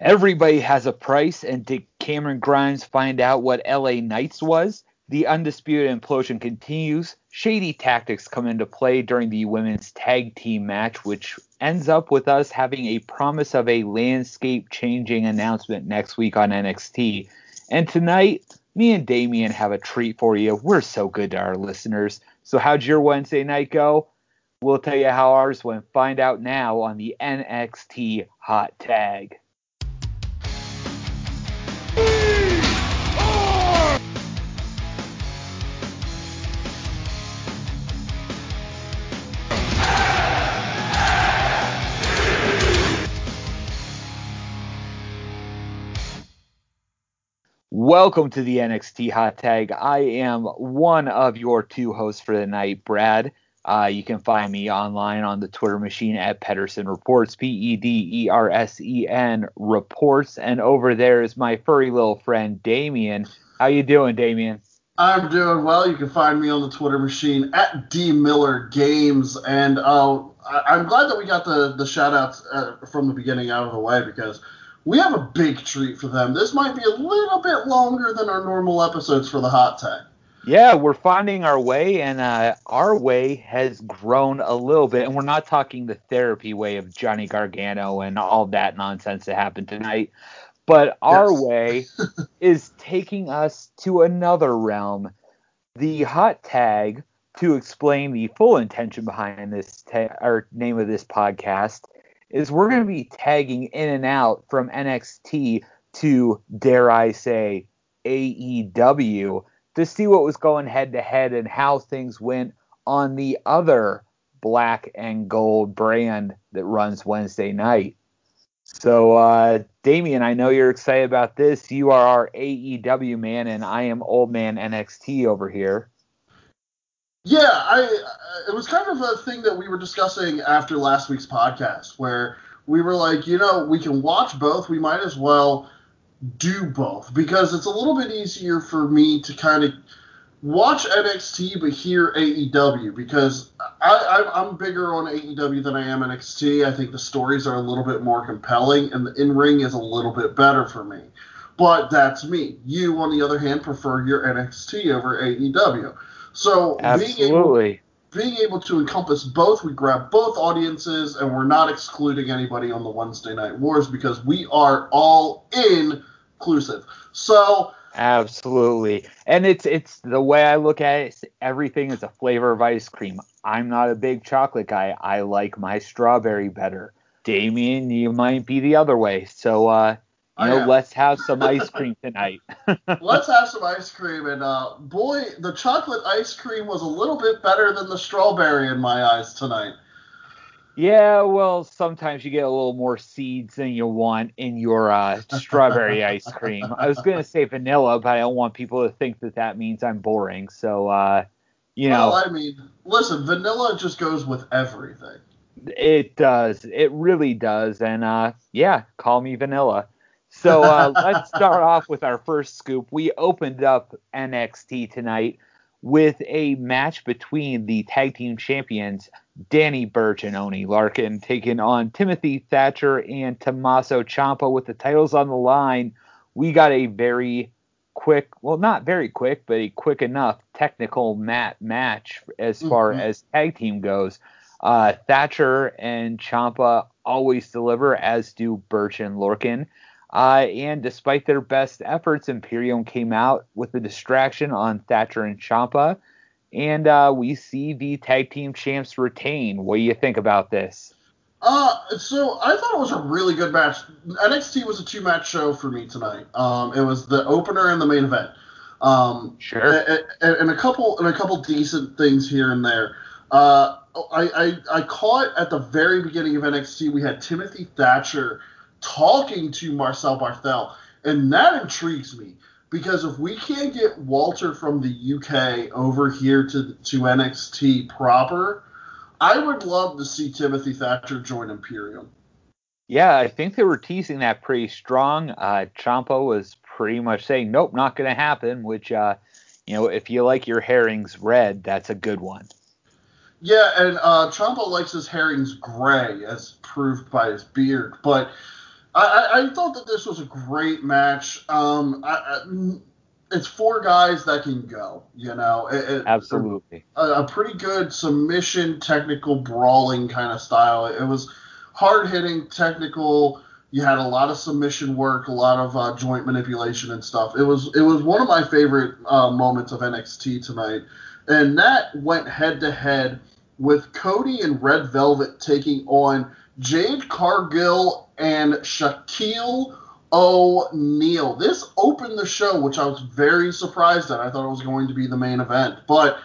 Everybody has a price, and did Cameron Grimes find out what LA Knights was? The undisputed implosion continues. Shady tactics come into play during the women's tag team match, which ends up with us having a promise of a landscape changing announcement next week on NXT. And tonight, me and Damian have a treat for you. We're so good to our listeners. So, how'd your Wednesday night go? We'll tell you how ours went. Find out now on the NXT Hot Tag. Welcome to the NXT Hot Tag. I am one of your two hosts for the night, Brad. Uh, you can find me online on the Twitter machine at Pedersen Reports, P E D E R S E N Reports, and over there is my furry little friend Damian. How you doing, Damian? I'm doing well. You can find me on the Twitter machine at D Miller Games, and uh, I- am glad that we got the the shout outs uh, from the beginning out of the way because we have a big treat for them. This might be a little bit longer than our normal episodes for the hot tag. Yeah, we're finding our way, and uh, our way has grown a little bit. And we're not talking the therapy way of Johnny Gargano and all that nonsense that happened tonight. But our yes. way is taking us to another realm. The hot tag, to explain the full intention behind this ta- or name of this podcast, is we're going to be tagging in and out from NXT to, dare I say, AEW to see what was going head to head and how things went on the other black and gold brand that runs Wednesday night. So, uh, Damian, I know you're excited about this. You are our AEW man, and I am old man NXT over here. Yeah, I it was kind of a thing that we were discussing after last week's podcast where we were like, you know, we can watch both. We might as well do both because it's a little bit easier for me to kind of watch NXT but hear AEW because I, am bigger on AEW than I am NXT. I think the stories are a little bit more compelling and the in ring is a little bit better for me. But that's me. You, on the other hand, prefer your NXT over AEW. So Absolutely. Being able, being able to encompass both, we grab both audiences, and we're not excluding anybody on the Wednesday Night Wars because we are all inclusive. So Absolutely. And it's it's the way I look at it, everything is a flavor of ice cream. I'm not a big chocolate guy. I like my strawberry better. Damian, you might be the other way. So uh you know, let's have some ice cream tonight. let's have some ice cream, and uh, boy, the chocolate ice cream was a little bit better than the strawberry in my eyes tonight. Yeah, well, sometimes you get a little more seeds than you want in your uh, strawberry ice cream. I was gonna say vanilla, but I don't want people to think that that means I'm boring. So, uh, you know. Well, I mean, listen, vanilla just goes with everything. It does. It really does. And uh, yeah, call me vanilla. So uh, let's start off with our first scoop. We opened up NXT tonight with a match between the tag team champions Danny Burch and Oni Lorcan taking on Timothy Thatcher and Tommaso Ciampa with the titles on the line. We got a very quick, well, not very quick, but a quick enough technical mat match as far mm-hmm. as tag team goes. Uh, Thatcher and Ciampa always deliver, as do Burch and Lorcan. Uh, and despite their best efforts, Imperium came out with a distraction on Thatcher and Ciampa, And uh, we see the tag team champs retain. What do you think about this? Uh, so I thought it was a really good match. NXT was a two match show for me tonight. Um, it was the opener and the main event. Um, sure. And, and, a couple and a couple decent things here and there. Uh, I, I I caught at the very beginning of NXT we had Timothy Thatcher talking to Marcel Barthel, and that intrigues me because if we can't get Walter from the UK over here to to NXT proper, I would love to see Timothy Thatcher join Imperium. Yeah, I think they were teasing that pretty strong. Uh, Ciampa was pretty much saying, "Nope, not going to happen." Which, uh, you know, if you like your herrings red, that's a good one. Yeah, and uh, Ciampa likes his herrings gray, as proved by his beard. But I, I thought that this was a great match. Um, I, I, it's four guys that can go. You know, it, it, Absolutely. A, a, pretty good submission, technical brawling kind of style. It was hard hitting, technical. You had a lot of submission work, a lot of uh, joint manipulation and stuff. It was it was one of my favorite uh, moments of NXT tonight, and that went head to head with Cody and Red Velvet taking on Jade Cargill and Shaquille O'Neal. This opened the show, which I was very surprised at. I thought it was going to be the main event, but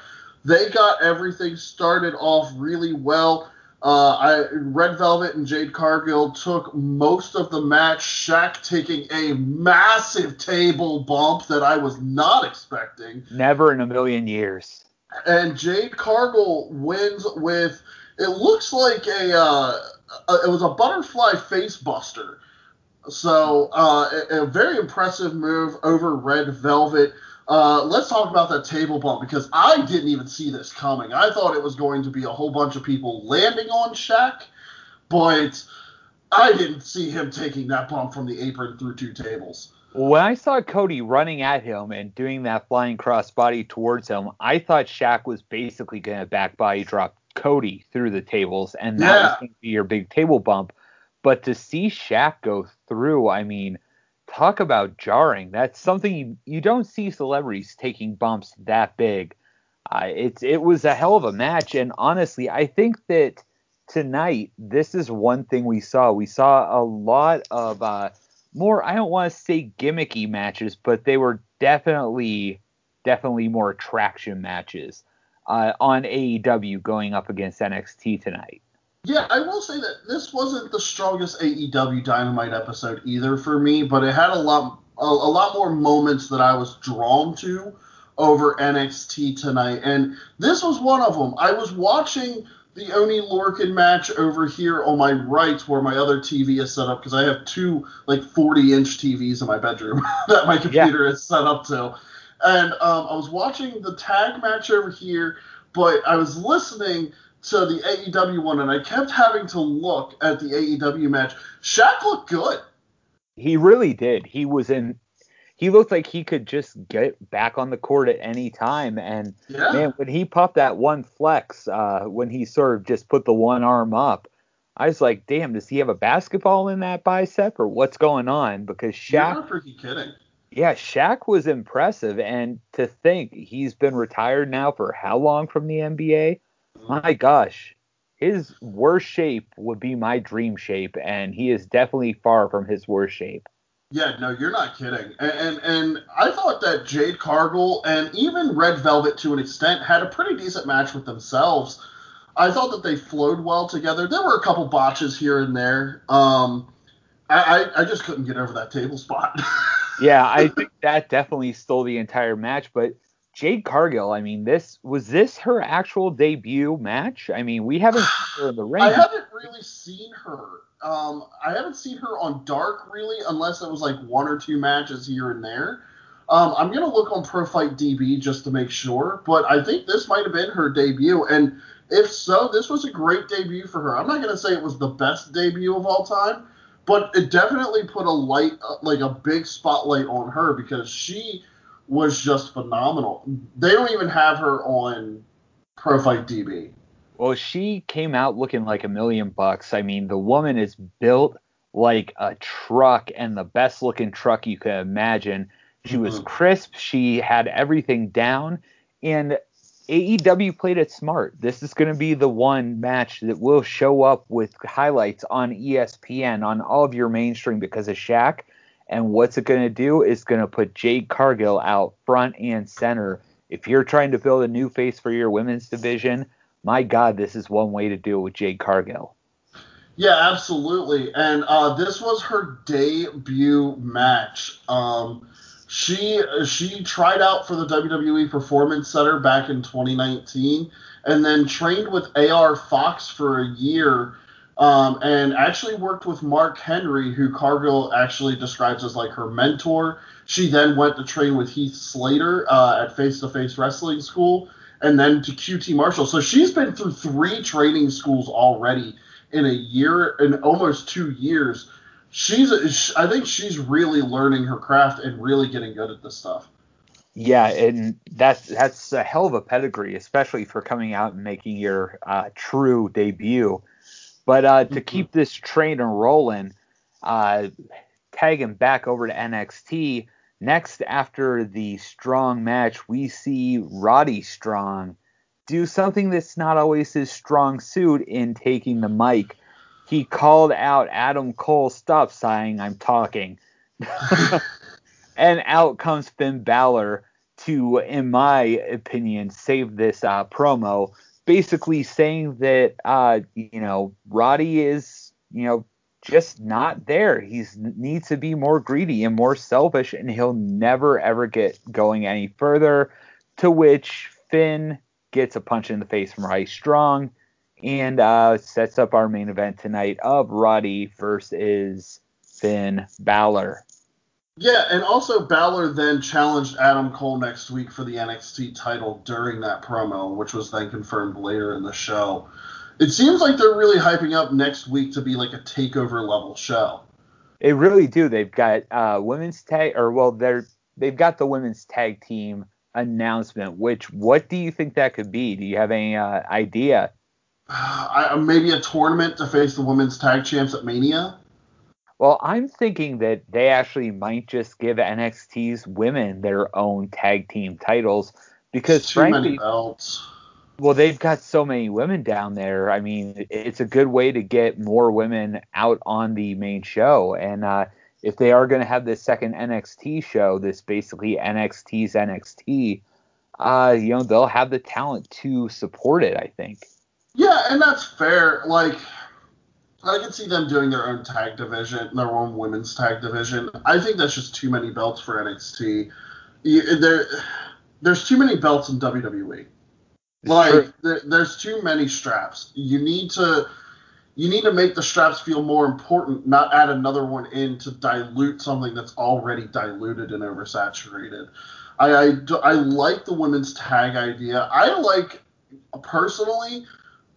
they got everything started off really well. Uh, I, Red Velvet and Jade Cargill took most of the match. Shaq taking a massive table bump that I was not expecting. Never in a million years. And Jade Cargill wins with it looks like a, uh, a it was a butterfly face buster. So uh, a, a, very impressive move over Red Velvet. Uh, let's talk about that table bump because I didn't even see this coming. I thought it was going to be a whole bunch of people landing on Shaq, but I didn't see him taking that bump from the apron through two tables. When I saw Cody running at him and doing that flying crossbody towards him, I thought Shaq was basically going to back body drop Cody through the tables, and that yeah. was going to be your big table bump. But to see Shaq go through, I mean, talk about jarring. That's something you, you don't see celebrities taking bumps that big. Uh, it's it was a hell of a match, and honestly, I think that tonight this is one thing we saw. We saw a lot of uh, more. I don't want to say gimmicky matches, but they were definitely definitely more attraction matches uh, on AEW going up against NXT tonight. Yeah, I will say that this wasn't the strongest AEW Dynamite episode either for me, but it had a lot a, a lot more moments that I was drawn to over NXT tonight, and this was one of them. I was watching the Oni Lorcan match over here on my right, where my other TV is set up, because I have two like 40 inch TVs in my bedroom that my computer yeah. is set up to. And um, I was watching the tag match over here, but I was listening to the AEW one, and I kept having to look at the AEW match. Shaq looked good. He really did. He was in. He looked like he could just get back on the court at any time. And yeah. man, when he popped that one flex, uh, when he sort of just put the one arm up, I was like, damn, does he have a basketball in that bicep or what's going on? Because Shaq. You're not freaking kidding. Yeah, Shaq was impressive, and to think he's been retired now for how long from the NBA? my gosh, his worst shape would be my dream shape, and he is definitely far from his worst shape. Yeah, no, you're not kidding. And, and and, I thought that Jade Cargill and even Red Velvet to an extent had a pretty decent match with themselves. I thought that they flowed well together. There were a couple botches here and there. Um, I, I, I just couldn't get over that table spot. yeah, I think that definitely stole the entire match. But Jade Cargill, I mean, this was this her actual debut match? I mean, we haven't seen her in the ring. I haven't really seen her. Um, I haven't seen her on Dark really, unless it was like one or two matches here and there. Um, I'm gonna look on Pro Fight DB just to make sure, but I think this might have been her debut, and if so, this was a great debut for her. I'm not gonna say it was the best debut of all time, but it definitely put a light, like a big spotlight on her because she was just phenomenal. They don't even have her on Pro Fight DB. Well, she came out looking like a million bucks. I mean, the woman is built like a truck and the best looking truck you could imagine. She was mm-hmm. crisp. She had everything down. And AEW played it smart. This is going to be the one match that will show up with highlights on ESPN on all of your mainstream because of Shaq. And what's it going to do? It's going to put Jade Cargill out front and center. If you're trying to build a new face for your women's division, my God, this is one way to do it with Jade Cargill. Yeah, absolutely. And uh, this was her debut match. Um, she she tried out for the WWE Performance Center back in 2019, and then trained with AR Fox for a year um, and actually worked with Mark Henry, who Cargill actually describes as like her mentor. She then went to train with Heath Slater uh, at Face to Face Wrestling School, and then to QT Marshall. So she's been through three training schools already in a year, in almost two years. She's I think she's really learning her craft and really getting good at this stuff. Yeah, and that's that's a hell of a pedigree, especially for coming out and making your uh, true debut. But uh, to mm-hmm. keep this train rolling, uh, tagging back over to NXT. Next, after the strong match, we see Roddy Strong do something that's not always his strong suit in taking the mic. He called out Adam Cole, stop sighing, I'm talking. and out comes Finn Balor to, in my opinion, save this uh, promo, basically saying that, uh, you know, Roddy is, you know, just not there. He needs to be more greedy and more selfish, and he'll never ever get going any further. To which Finn gets a punch in the face from Roddy Strong and uh, sets up our main event tonight of Roddy versus Finn Balor. Yeah, and also Balor then challenged Adam Cole next week for the NXT title during that promo, which was then confirmed later in the show. It seems like they're really hyping up next week to be like a takeover level show. They really do. They've got uh, women's tag, or well, they're they've got the women's tag team announcement. Which what do you think that could be? Do you have any uh, idea? Uh, maybe a tournament to face the women's tag champs at Mania. Well, I'm thinking that they actually might just give NXT's women their own tag team titles because it's too frankly, many belts. Well, they've got so many women down there. I mean, it's a good way to get more women out on the main show. And uh, if they are going to have this second NXT show, this basically NXT's NXT, uh, you know, they'll have the talent to support it. I think. Yeah, and that's fair. Like, I can see them doing their own tag division, their own women's tag division. I think that's just too many belts for NXT. There, there's too many belts in WWE. Like there, there's too many straps. You need to you need to make the straps feel more important, not add another one in to dilute something that's already diluted and oversaturated. I, I, I like the women's tag idea. I like personally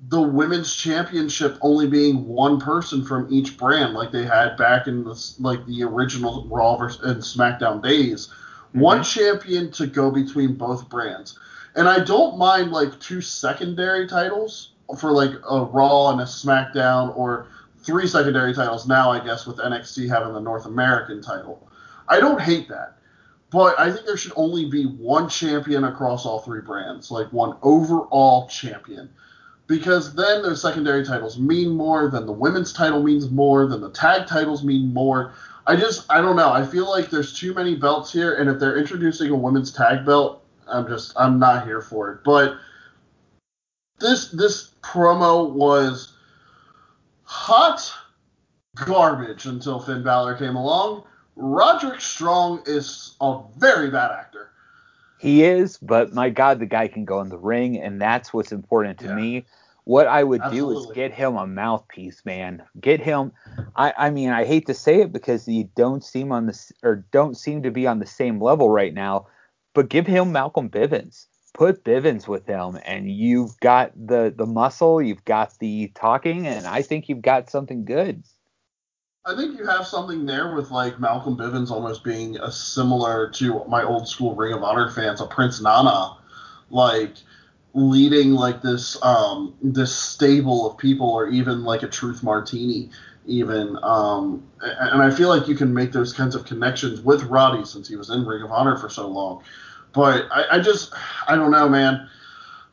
the women's championship only being one person from each brand, like they had back in the like the original Raw versus, and SmackDown days. Mm-hmm. One champion to go between both brands. And I don't mind like two secondary titles for like a Raw and a SmackDown, or three secondary titles now, I guess, with NXT having the North American title. I don't hate that. But I think there should only be one champion across all three brands, like one overall champion. Because then those secondary titles mean more, then the women's title means more, then the tag titles mean more. I just, I don't know. I feel like there's too many belts here, and if they're introducing a women's tag belt, I'm just I'm not here for it. But this this promo was hot garbage until Finn Balor came along. Roderick Strong is a very bad actor. He is, but my God, the guy can go in the ring, and that's what's important to yeah. me. What I would Absolutely. do is get him a mouthpiece, man. Get him. I, I mean, I hate to say it because you don't seem on the or don't seem to be on the same level right now but give him Malcolm Bivens. Put Bivens with him, and you've got the the muscle, you've got the talking, and I think you've got something good. I think you have something there with like Malcolm Bivens almost being a similar to my old school Ring of Honor fans, a Prince Nana, like leading like this um this stable of people, or even like a Truth Martini, even. Um, and I feel like you can make those kinds of connections with Roddy since he was in Ring of Honor for so long. But I, I just, I don't know, man.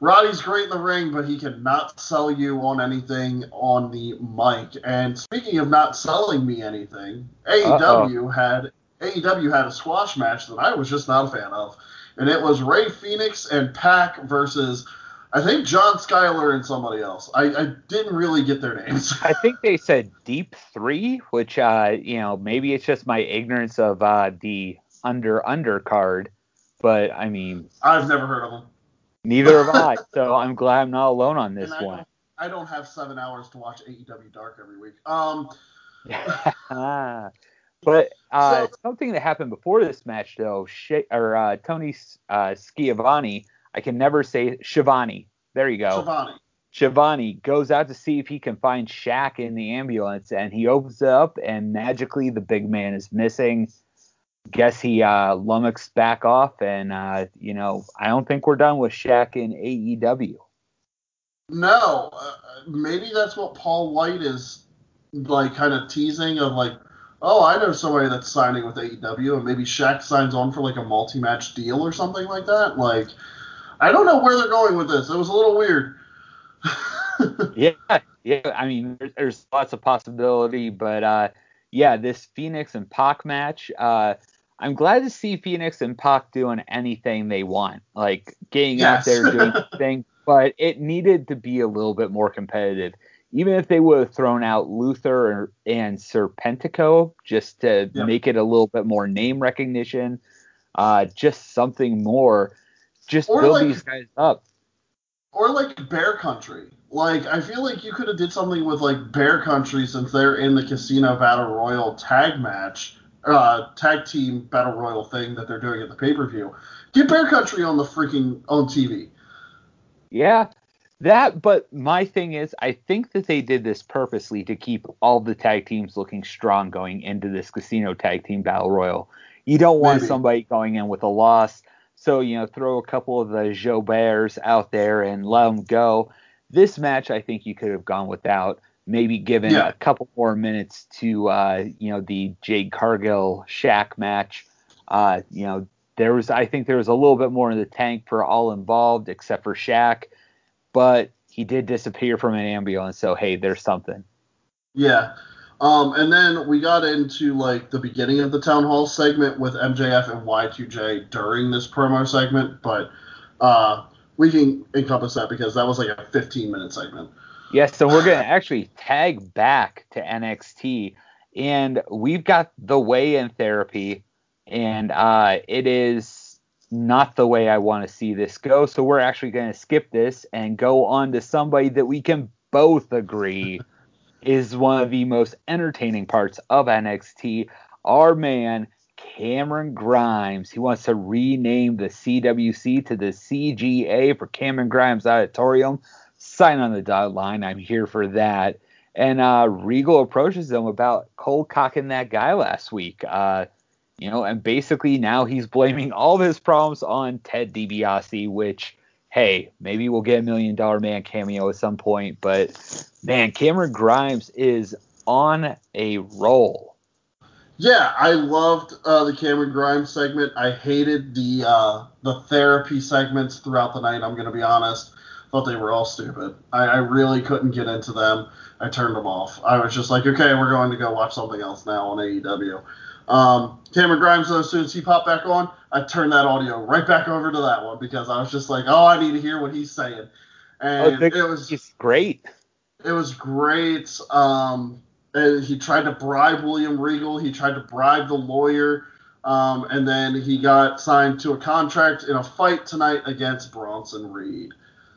Roddy's great in the ring, but he cannot sell you on anything on the mic. And speaking of not selling me anything, AEW Uh-oh. had AEW had a squash match that I was just not a fan of, and it was Rey Fenix and Pac versus I think John Skyler and somebody else. I, I didn't really get their names. I think they said Deep Three, which uh, you know maybe it's just my ignorance of uh, the under undercard but I mean, I've never heard of them. Neither have I. So I'm glad I'm not alone on this I one. Don't, I don't have seven hours to watch AEW Dark every week. Um. but uh, so, something that happened before this match, though, Sh- or uh, Tony uh, Schiavone, I can never say Shivani. There you go. Shivani. Schiavone goes out to see if he can find Shaq in the ambulance, and he opens it up, and magically the big man is missing. Guess he uh, lummoxed back off, and uh, you know I don't think we're done with Shaq in AEW. No, uh, maybe that's what Paul White is like, kind of teasing of like, oh, I know somebody that's signing with AEW, and maybe Shaq signs on for like a multi-match deal or something like that. Like, I don't know where they're going with this. It was a little weird. yeah, yeah. I mean, there's, there's, lots of possibility, but uh, yeah, this Fenix and Pac match. Uh, I'm glad to see Fenix and Pac doing anything they want, like getting yes. out there doing things. But it needed to be a little bit more competitive. Even if they would have thrown out Luther and Serpentico just to yep. make it a little bit more name recognition, uh, just something more, just or build like, these guys up. Or like Bear Country. Like I feel like you could have did something with like Bear Country since they're in the Casino Battle Royal tag match, uh, tag team Battle Royal thing that they're doing at the pay per view. Get Bear Country on the freaking on TV. Yeah, that. But my thing is, I think that they did this purposely to keep all the tag teams looking strong going into this Casino Tag Team Battle Royal. You don't want Maybe. somebody going in with a loss. So, you know, throw a couple of the jobbers out there and let them go. This match, I think you could have gone without. Maybe given yeah. a couple more minutes to, uh, you know, the Jade Cargill Shaq match. Uh, you know, there was, I think there was a little bit more in the tank for all involved, except for Shaq. But he did disappear from an ambulance, so hey, there's something. Yeah. Um, and then we got into like the beginning of the town hall segment with MJF and Y2J during this promo segment, but uh, we can encompass that because that was like a 15 minute segment. Yes, so we're gonna actually tag back to NXT, and we've got the way in therapy, and uh, it is not the way I want to see this go. So we're actually gonna skip this and go on to somebody that we can both agree is one of the most entertaining parts of NXT. Our man Cameron Grimes. He wants to rename the CWC to the CGA for Cameron Grimes Auditorium. Sign on the dotted line. I'm here for that. And uh, Regal approaches them about cold cocking that guy last week. Uh, you know, and basically now he's blaming all of his problems on Ted DiBiase, which, hey, maybe we'll get a million dollar man cameo at some point. But man, Cameron Grimes is on a roll. Yeah, I loved uh, the Cameron Grimes segment. I hated the uh, the therapy segments throughout the night. I'm gonna be honest. Thought they were all stupid. I, I, really couldn't get into them. I turned them off. I was just like, okay, we're going to go watch something else now on AEW. Um, Cameron Grimes, though, as soon as he popped back on, I turned that audio right back over to that one because I was just like, oh, I need to hear what he's saying. And oh, it was just great. It was great. Um, and he tried to bribe William Regal. He tried to bribe the lawyer. Um, and then he got signed to a contract in a fight tonight against Bronson Reed.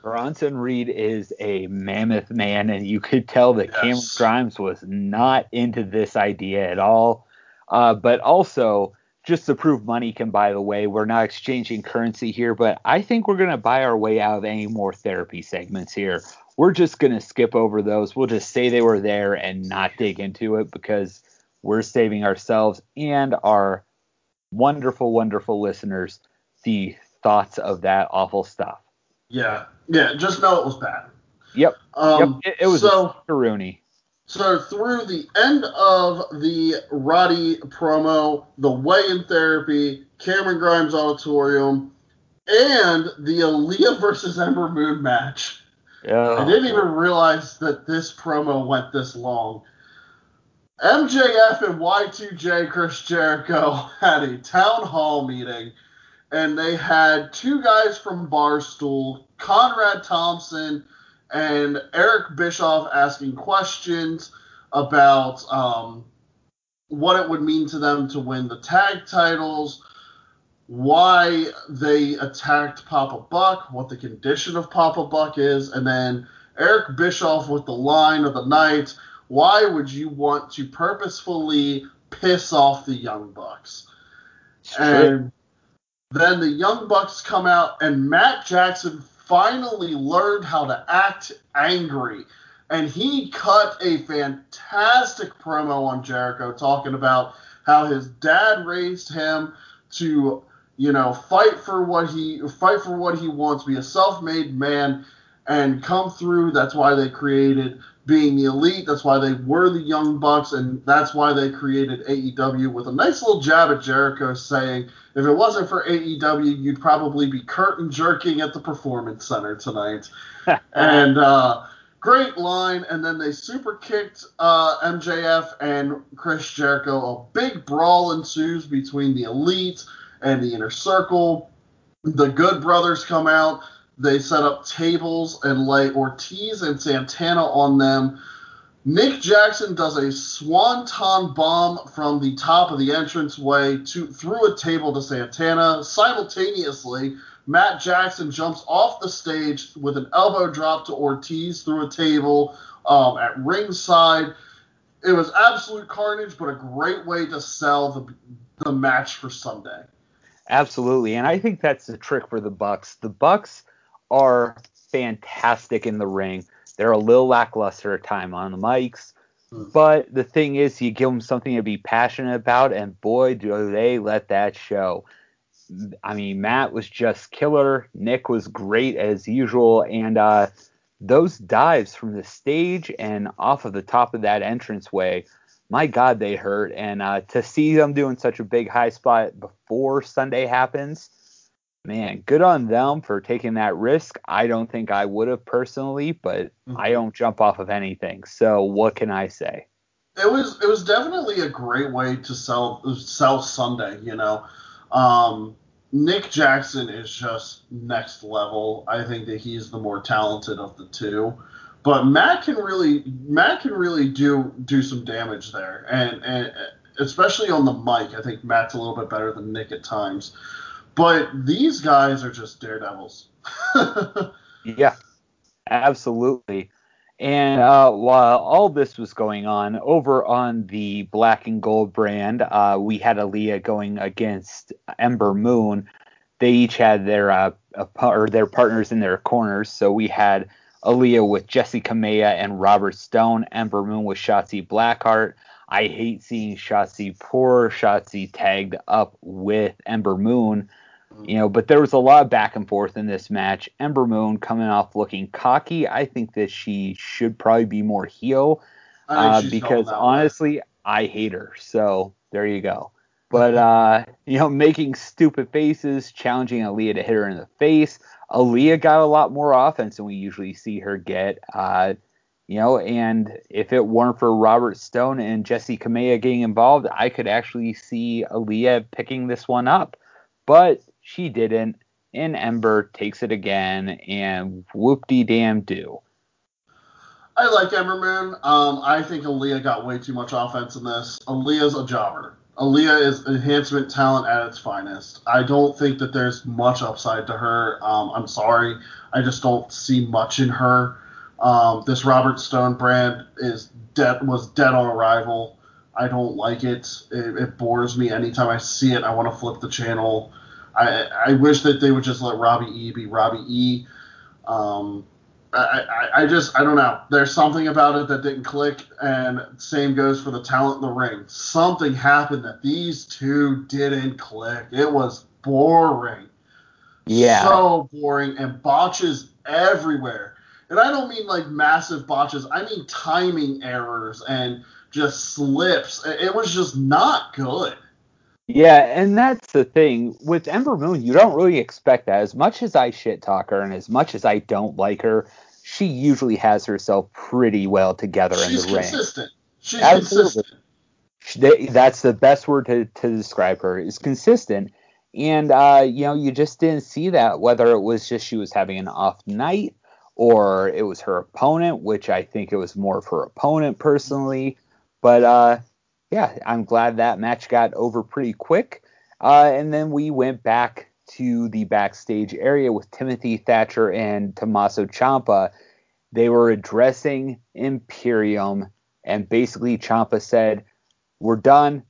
Bronson Reed is a mammoth man, and you could tell that yes. Cameron Grimes was not into this idea at all. Uh, but also, just to prove money can buy the way, we're not exchanging currency here, but I think we're going to buy our way out of any more therapy segments here we're just going to skip over those. We'll just say they were there and not dig into it because we're saving ourselves and our wonderful, wonderful listeners the thoughts of that awful stuff. Yeah. Yeah. Just know it was bad. Yep. Um, yep. It, it was so, Rooney. So through the end of the Roddy promo, the weigh-in therapy, Cameron Grimes auditorium, and the Aliyah versus Ember Moon match, Yeah. I didn't even realize that this promo went this long. MJF and Y2J Chris Jericho had a town hall meeting, and they had two guys from Barstool, Conrad Thompson and Eric Bischoff, asking questions about um, what it would mean to them to win the tag titles, why they attacked Papa Buck, what the condition of Papa Buck is, and then Eric Bischoff with the line of the night. Why would you want to purposefully piss off the Young Bucks? And then the Young Bucks come out, and Matt Jackson finally learned how to act angry. And he cut a fantastic promo on Jericho talking about how his dad raised him to, you know, fight for what he fight for what he wants, be a self-made man and come through. That's why they created being the elite. That's why they were the Young Bucks, and that's why they created AEW with a nice little jab at Jericho saying, if it wasn't for AEW, you'd probably be curtain jerking at the Performance Center tonight. and uh, great line. And then they super kicked uh, MJF and Chris Jericho. A big brawl ensues between the elite and the inner circle. The Good Brothers come out. They set up tables and lay Ortiz and Santana on them. Nick Jackson does a swanton bomb from the top of the entranceway to through a table to Santana. Simultaneously, Matt Jackson jumps off the stage with an elbow drop to Ortiz through a table um, at ringside. It was absolute carnage, but a great way to sell the the match for Sunday. Absolutely, and I think that's the trick for the Bucks. The Bucks are fantastic in the ring. They're a little lackluster at time on the mics. Mm. But the thing is, you give them something to be passionate about, and boy, do they let that show. I mean, Matt was just killer. Nick was great as usual, and uh, those dives from the stage and off of the top of that entranceway, my God, they hurt. And uh, to see them doing such a big high spot before Sunday happens, man, good on them for taking that risk. I don't think I would have personally, but mm-hmm. I don't jump off of anything. So what can I say? It was it was definitely a great way to sell sell Sunday. You know, um, Nick Jackson is just next level. I think that he's the more talented of the two. But Matt can really Matt can really do do some damage there, and and especially on the mic, I think Matt's a little bit better than Nick at times. But these guys are just daredevils. yeah, absolutely. And uh, while all this was going on, over on the Black and Gold brand, uh, we had Aliyah going against Ember Moon. They each had their uh, or their partners in their corners. So we had Aliyah with Jessi Kamea and Robert Stone. Ember Moon with Shotzi Blackheart. I hate seeing Shotzi poor Shotzi tagged up with Ember Moon you know, but there was a lot of back and forth in this match. Ember Moon coming off looking cocky. I think that she should probably be more heel uh, because honestly, way. I hate her. So there you go. But uh, you know, making stupid faces, challenging Aliyah to hit her in the face. Aliyah got a lot more offense than we usually see her get. Uh, you know, and if it weren't for Robert Stone and Jessi Kamea getting involved, I could actually see Aliyah picking this one up. But she didn't, and Ember takes it again, and whoop de damn do. I like Ember Moon. Um, I think Aliyah got way too much offense in this. Aliyah's a jobber. Aliyah is enhancement talent at its finest. I don't think that there's much upside to her. Um, I'm sorry. I just don't see much in her. Um, this Robert Stone brand is dead was dead on arrival. I don't like it. it. It bores me anytime I see it. I want to flip the channel. I I wish that they would just let Robbie E be Robbie E. Um, I, I, I just I don't know. There's something about it that didn't click, and same goes for the talent in the ring. Something happened that these two didn't click. It was boring. Yeah. So boring and botches everywhere. And I don't mean like massive botches. I mean timing errors and just slips. It was just not good. Yeah, and that's the thing with Ember Moon. You don't really expect that. As much as I shit talk her, and as much as I don't like her, she usually has herself pretty well together She's in the consistent. ring. She's Absolutely. consistent. That's the best word to, to describe her is consistent. And uh, you know, you just didn't see that whether it was just she was having an off night or it was her opponent, which I think it was more of her opponent personally. But uh, yeah, I'm glad that match got over pretty quick. Uh, and then we went back to the backstage area with Timothy Thatcher and Tommaso Ciampa. They were addressing Imperium, and basically Ciampa said, "We're done.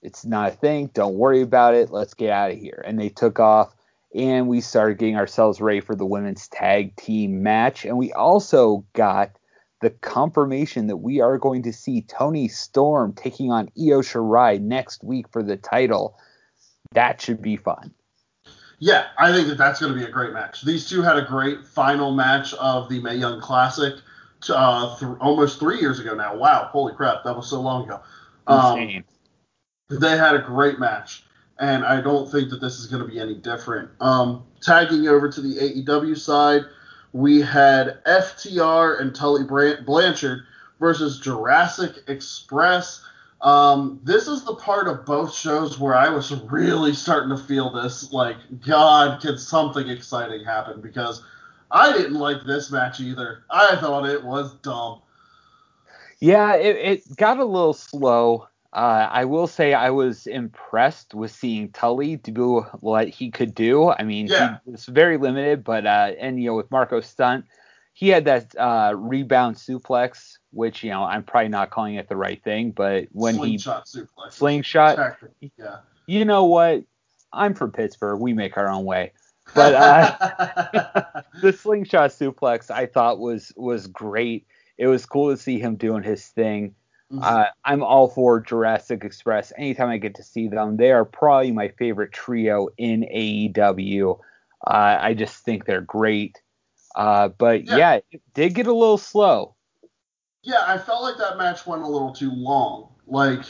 It's not a thing. Don't worry about it. Let's get out of here." And they took off. and we started getting ourselves ready for the women's tag team match. And we also got the confirmation that we are going to see Toni Storm taking on Io Shirai next week for the title. That should be fun. Yeah, I think that that's going to be a great match. These two had a great final match of the May Young Classic uh, th- almost three years ago now. Wow, holy crap, that was so long ago. Um, they had a great match, and I don't think that this is going to be any different. Um, tagging over to the AEW side, we had FTR and Tully Blanchard versus Jurassic Express. Um, this is the part of both shows where I was really starting to feel this like, God, can something exciting happen? Because I didn't like this match either. I thought it was dumb. Yeah, it, it got a little slow. Uh, I will say I was impressed with seeing Tully do what he could do. I mean, yeah. he was very limited, but uh, and you know with Marko Stunt, he had that uh, rebound suplex, which you know I'm probably not calling it the right thing, but when he slingshot he suplex, slingshot, yeah. You know what? I'm from Pittsburgh. We make our own way. But uh, the slingshot suplex I thought was was great. It was cool to see him doing his thing. Mm-hmm. Uh, I'm all for Jurassic Express. Anytime I get to see them, they are probably my favorite trio in AEW. Uh, I just think they're great. Uh, but yeah. yeah, it did get a little slow. Yeah, I felt like that match went a little too long. Like,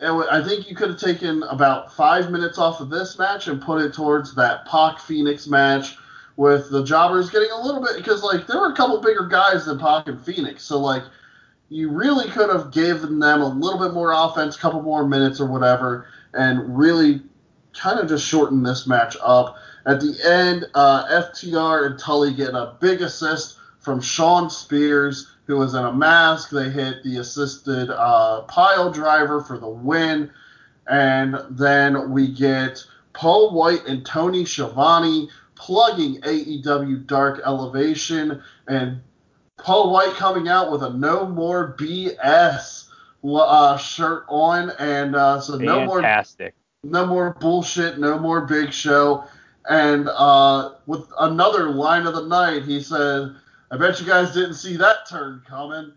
I think you could have taken about five minutes off of this match and put it towards that Pac Fenix match with the jobbers getting a little bit because like there were a couple bigger guys than Pac and Fenix, so like you really could have given them a little bit more offense, a couple more minutes or whatever, and really kind of just shorten this match up. At the end, uh, FTR and Tully get a big assist from Shawn Spears, who was in a mask. They hit the assisted uh, pile driver for the win. And then we get Paul White and Tony Schiavone plugging AEW Dark Elevation and Paul White coming out with a no more BS uh, shirt on, and uh, so Fantastic. no more no more bullshit, no more Big Show, and uh, with another line of the night, he said, "I bet you guys didn't see that turn coming."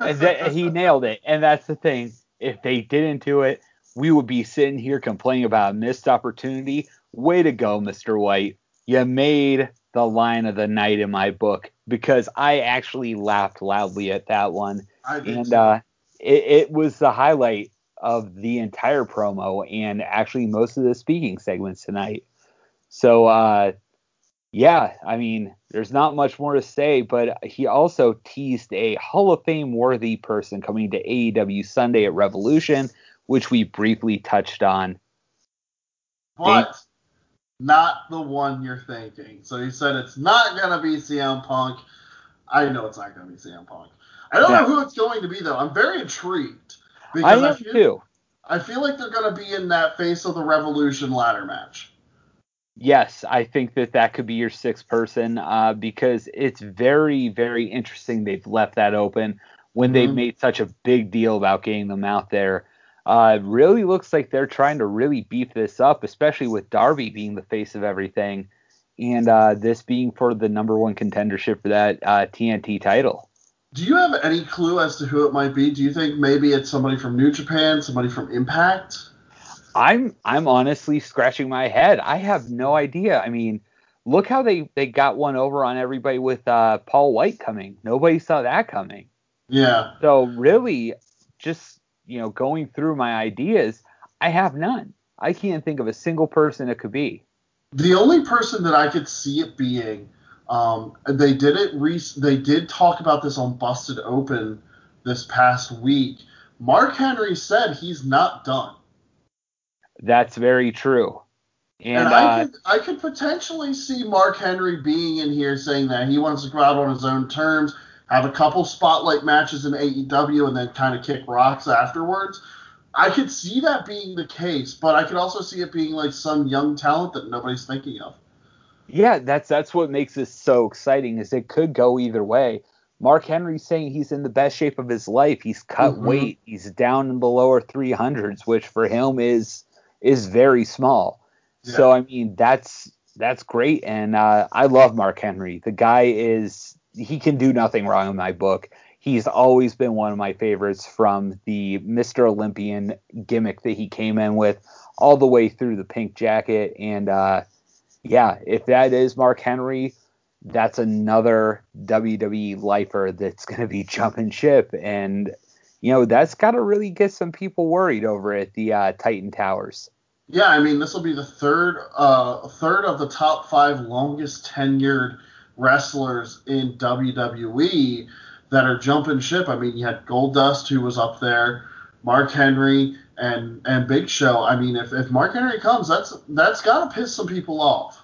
that, he nailed it, and that's the thing. If they didn't do it, we would be sitting here complaining about a missed opportunity. Way to go, Mr. White. You made the line of the night in my book because I actually laughed loudly at that one. and uh, it, it, was the highlight of the entire promo and actually most of the speaking segments tonight. So, uh, yeah, I mean, there's not much more to say, but he also teased a Hall of Fame worthy person coming to AEW Sunday at Revolution, which we briefly touched on. But not the one you're thinking. So he said it's not gonna be CM Punk. I know it's not gonna be CM Punk. I don't yeah. know who it's going to be though. I'm very intrigued because I, I feel, too. I feel like they're gonna be in that face of the Revolution ladder match. Yes, I think that that could be your sixth person uh, because it's very, very interesting. They've left that open when mm-hmm. they've made such a big deal about getting them out there. Uh, really looks like they're trying to really beef this up, especially with Darby being the face of everything, and uh, this being for the number one contendership for that uh, TNT title. Do you have any clue as to who it might be? Do you think maybe it's somebody from New Japan, somebody from Impact? I'm I'm honestly scratching my head. I have no idea. I mean, look how they they got one over on everybody with uh, Paul White coming. Nobody saw that coming. Yeah. So really, just you know, going through my ideas, I have none. I can't think of a single person it could be. The only person that I could see it being, um, they did it. Re- they did talk about this on Busted Open this past week. Mark Henry said he's not done. That's very true. And, and I uh, could I could potentially see Mark Henry being in here saying that he wants to go out on his own terms have a couple spotlight matches in AEW, and then kind of kick rocks afterwards. I could see that being the case, but I could also see it being like some young talent that nobody's thinking of. Yeah, that's that's what makes this so exciting is it could go either way. Mark Henry's saying he's in the best shape of his life. He's cut mm-hmm. weight. He's down in the lower 300s, which for him is is very small. Yeah. So I mean, that's that's great, and uh, I love Mark Henry. The guy is he can do nothing wrong in my book. He's always been one of my favorites from the Mr. Olympian gimmick that he came in with all the way through the pink jacket. And uh, yeah, if that is Mark Henry, that's another WWE lifer that's going to be jumping ship. And, you know, that's got to really get some people worried over at the uh, Titan Towers. Yeah, I mean, this will be the third uh, third of the top five longest tenured wrestlers in WWE that are jumping ship. I mean, you had Goldust who was up there, Mark Henry, and and Big Show. I mean, if, if Mark Henry comes, that's that's got to piss some people off.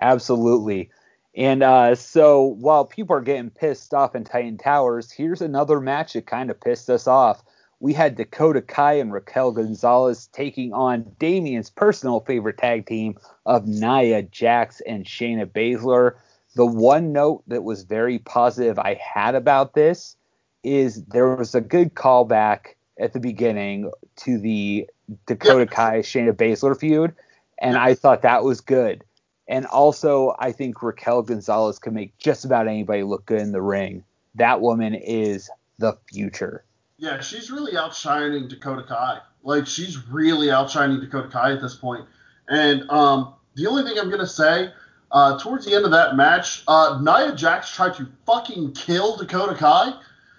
Absolutely. And uh, so while people are getting pissed off in Titan Towers, here's another match that kind of pissed us off. We had Dakota Kai and Raquel Gonzalez taking on Damien's personal favorite tag team of Nia Jax and Shayna Baszler. The one note that was very positive I had about this is there was a good callback at the beginning to the Dakota Kai Shayna Baszler feud, and I thought that was good. And also, I think Raquel Gonzalez can make just about anybody look good in the ring. That woman is the future. Yeah, she's really outshining Dakota Kai. Like she's really outshining Dakota Kai at this point. And um, the only thing I'm gonna say, uh, towards the end of that match, uh, Nia Jax tried to fucking kill Dakota Kai.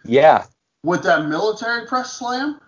Yeah. With that military press slam.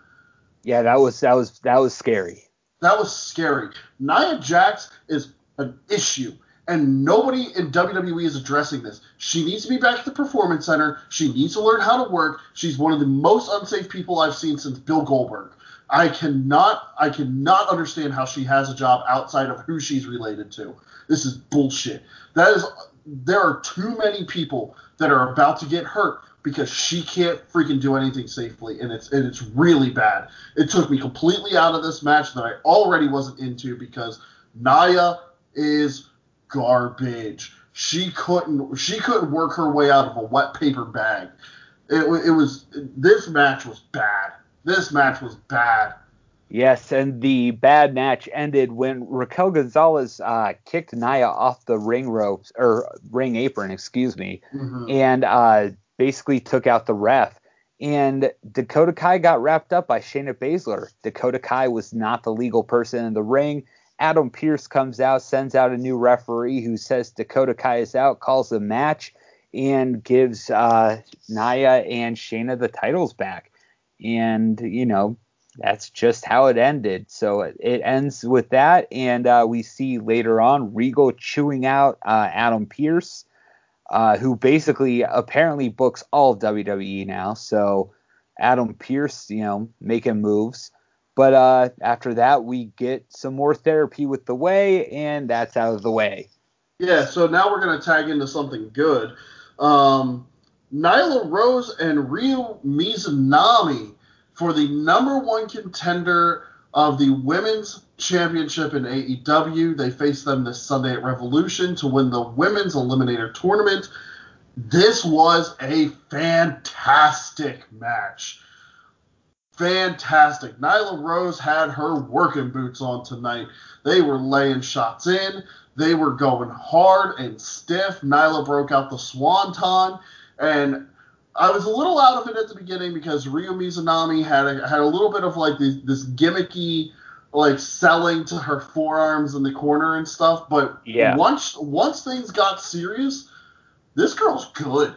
Yeah, that was that was that was scary. That was scary. Nia Jax is an issue. And nobody in WWE is addressing this. She needs to be back at the Performance Center. She needs to learn how to work. She's one of the most unsafe people I've seen since Bill Goldberg. I cannot I cannot understand how she has a job outside of who she's related to. This is bullshit. That is there are too many people that are about to get hurt because she can't freaking do anything safely and it's and it's really bad. It took me completely out of this match that I already wasn't into because Nia is garbage. She couldn't she couldn't work her way out of a wet paper bag. It, it was this match was bad. This match was bad. Yes, and the bad match ended when Raquel Gonzalez uh, kicked Nia off the ring ropes or ring apron, excuse me, mm-hmm. and uh, basically took out the ref. And Dakota Kai got wrapped up by Shayna Baszler. Dakota Kai was not the legal person in the ring. Adam Pearce comes out, sends out a new referee who says Dakota Kai is out, calls the match, and gives uh, Nia and Shayna the titles back. And, you know, that's just how it ended. So it, ends with that. And uh, we see later on Regal chewing out uh, Adam Pearce, uh, who basically apparently books all WWE now. So Adam Pearce, you know, making moves. But uh, after that, we get some more therapy with the way, and that's out of the way. Yeah, so now we're going to tag into something good. Um, Nyla Rose and Ryo Mizunami for the number one contender of the women's championship in AEW. They face them this Sunday at Revolution to win the women's eliminator tournament. This was a fantastic match fantastic. Nyla Rose had her working boots on tonight. They were laying shots in. They were going hard and stiff. Nyla broke out the swanton, and I was a little out of it at the beginning because Ryo Mizunami had a, had a little bit of like this, this gimmicky like selling to her forearms in the corner and stuff. But yeah. once once things got serious, this girl's good.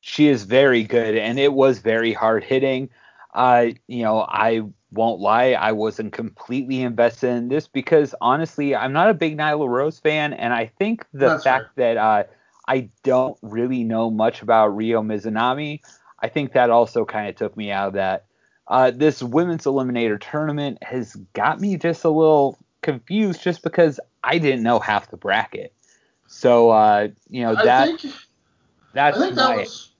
She is very good, and it was very hard hitting. Uh, you know, I won't lie, I wasn't completely invested in this because honestly, I'm not a big Nyla Rose fan, and I think the That's fact fair. that uh, I don't really know much about Ryo Mizunami, I think that also kind of took me out of that. Uh, this women's eliminator tournament has got me just a little confused just because I didn't know half the bracket. So uh, you know that I think, that's I think that was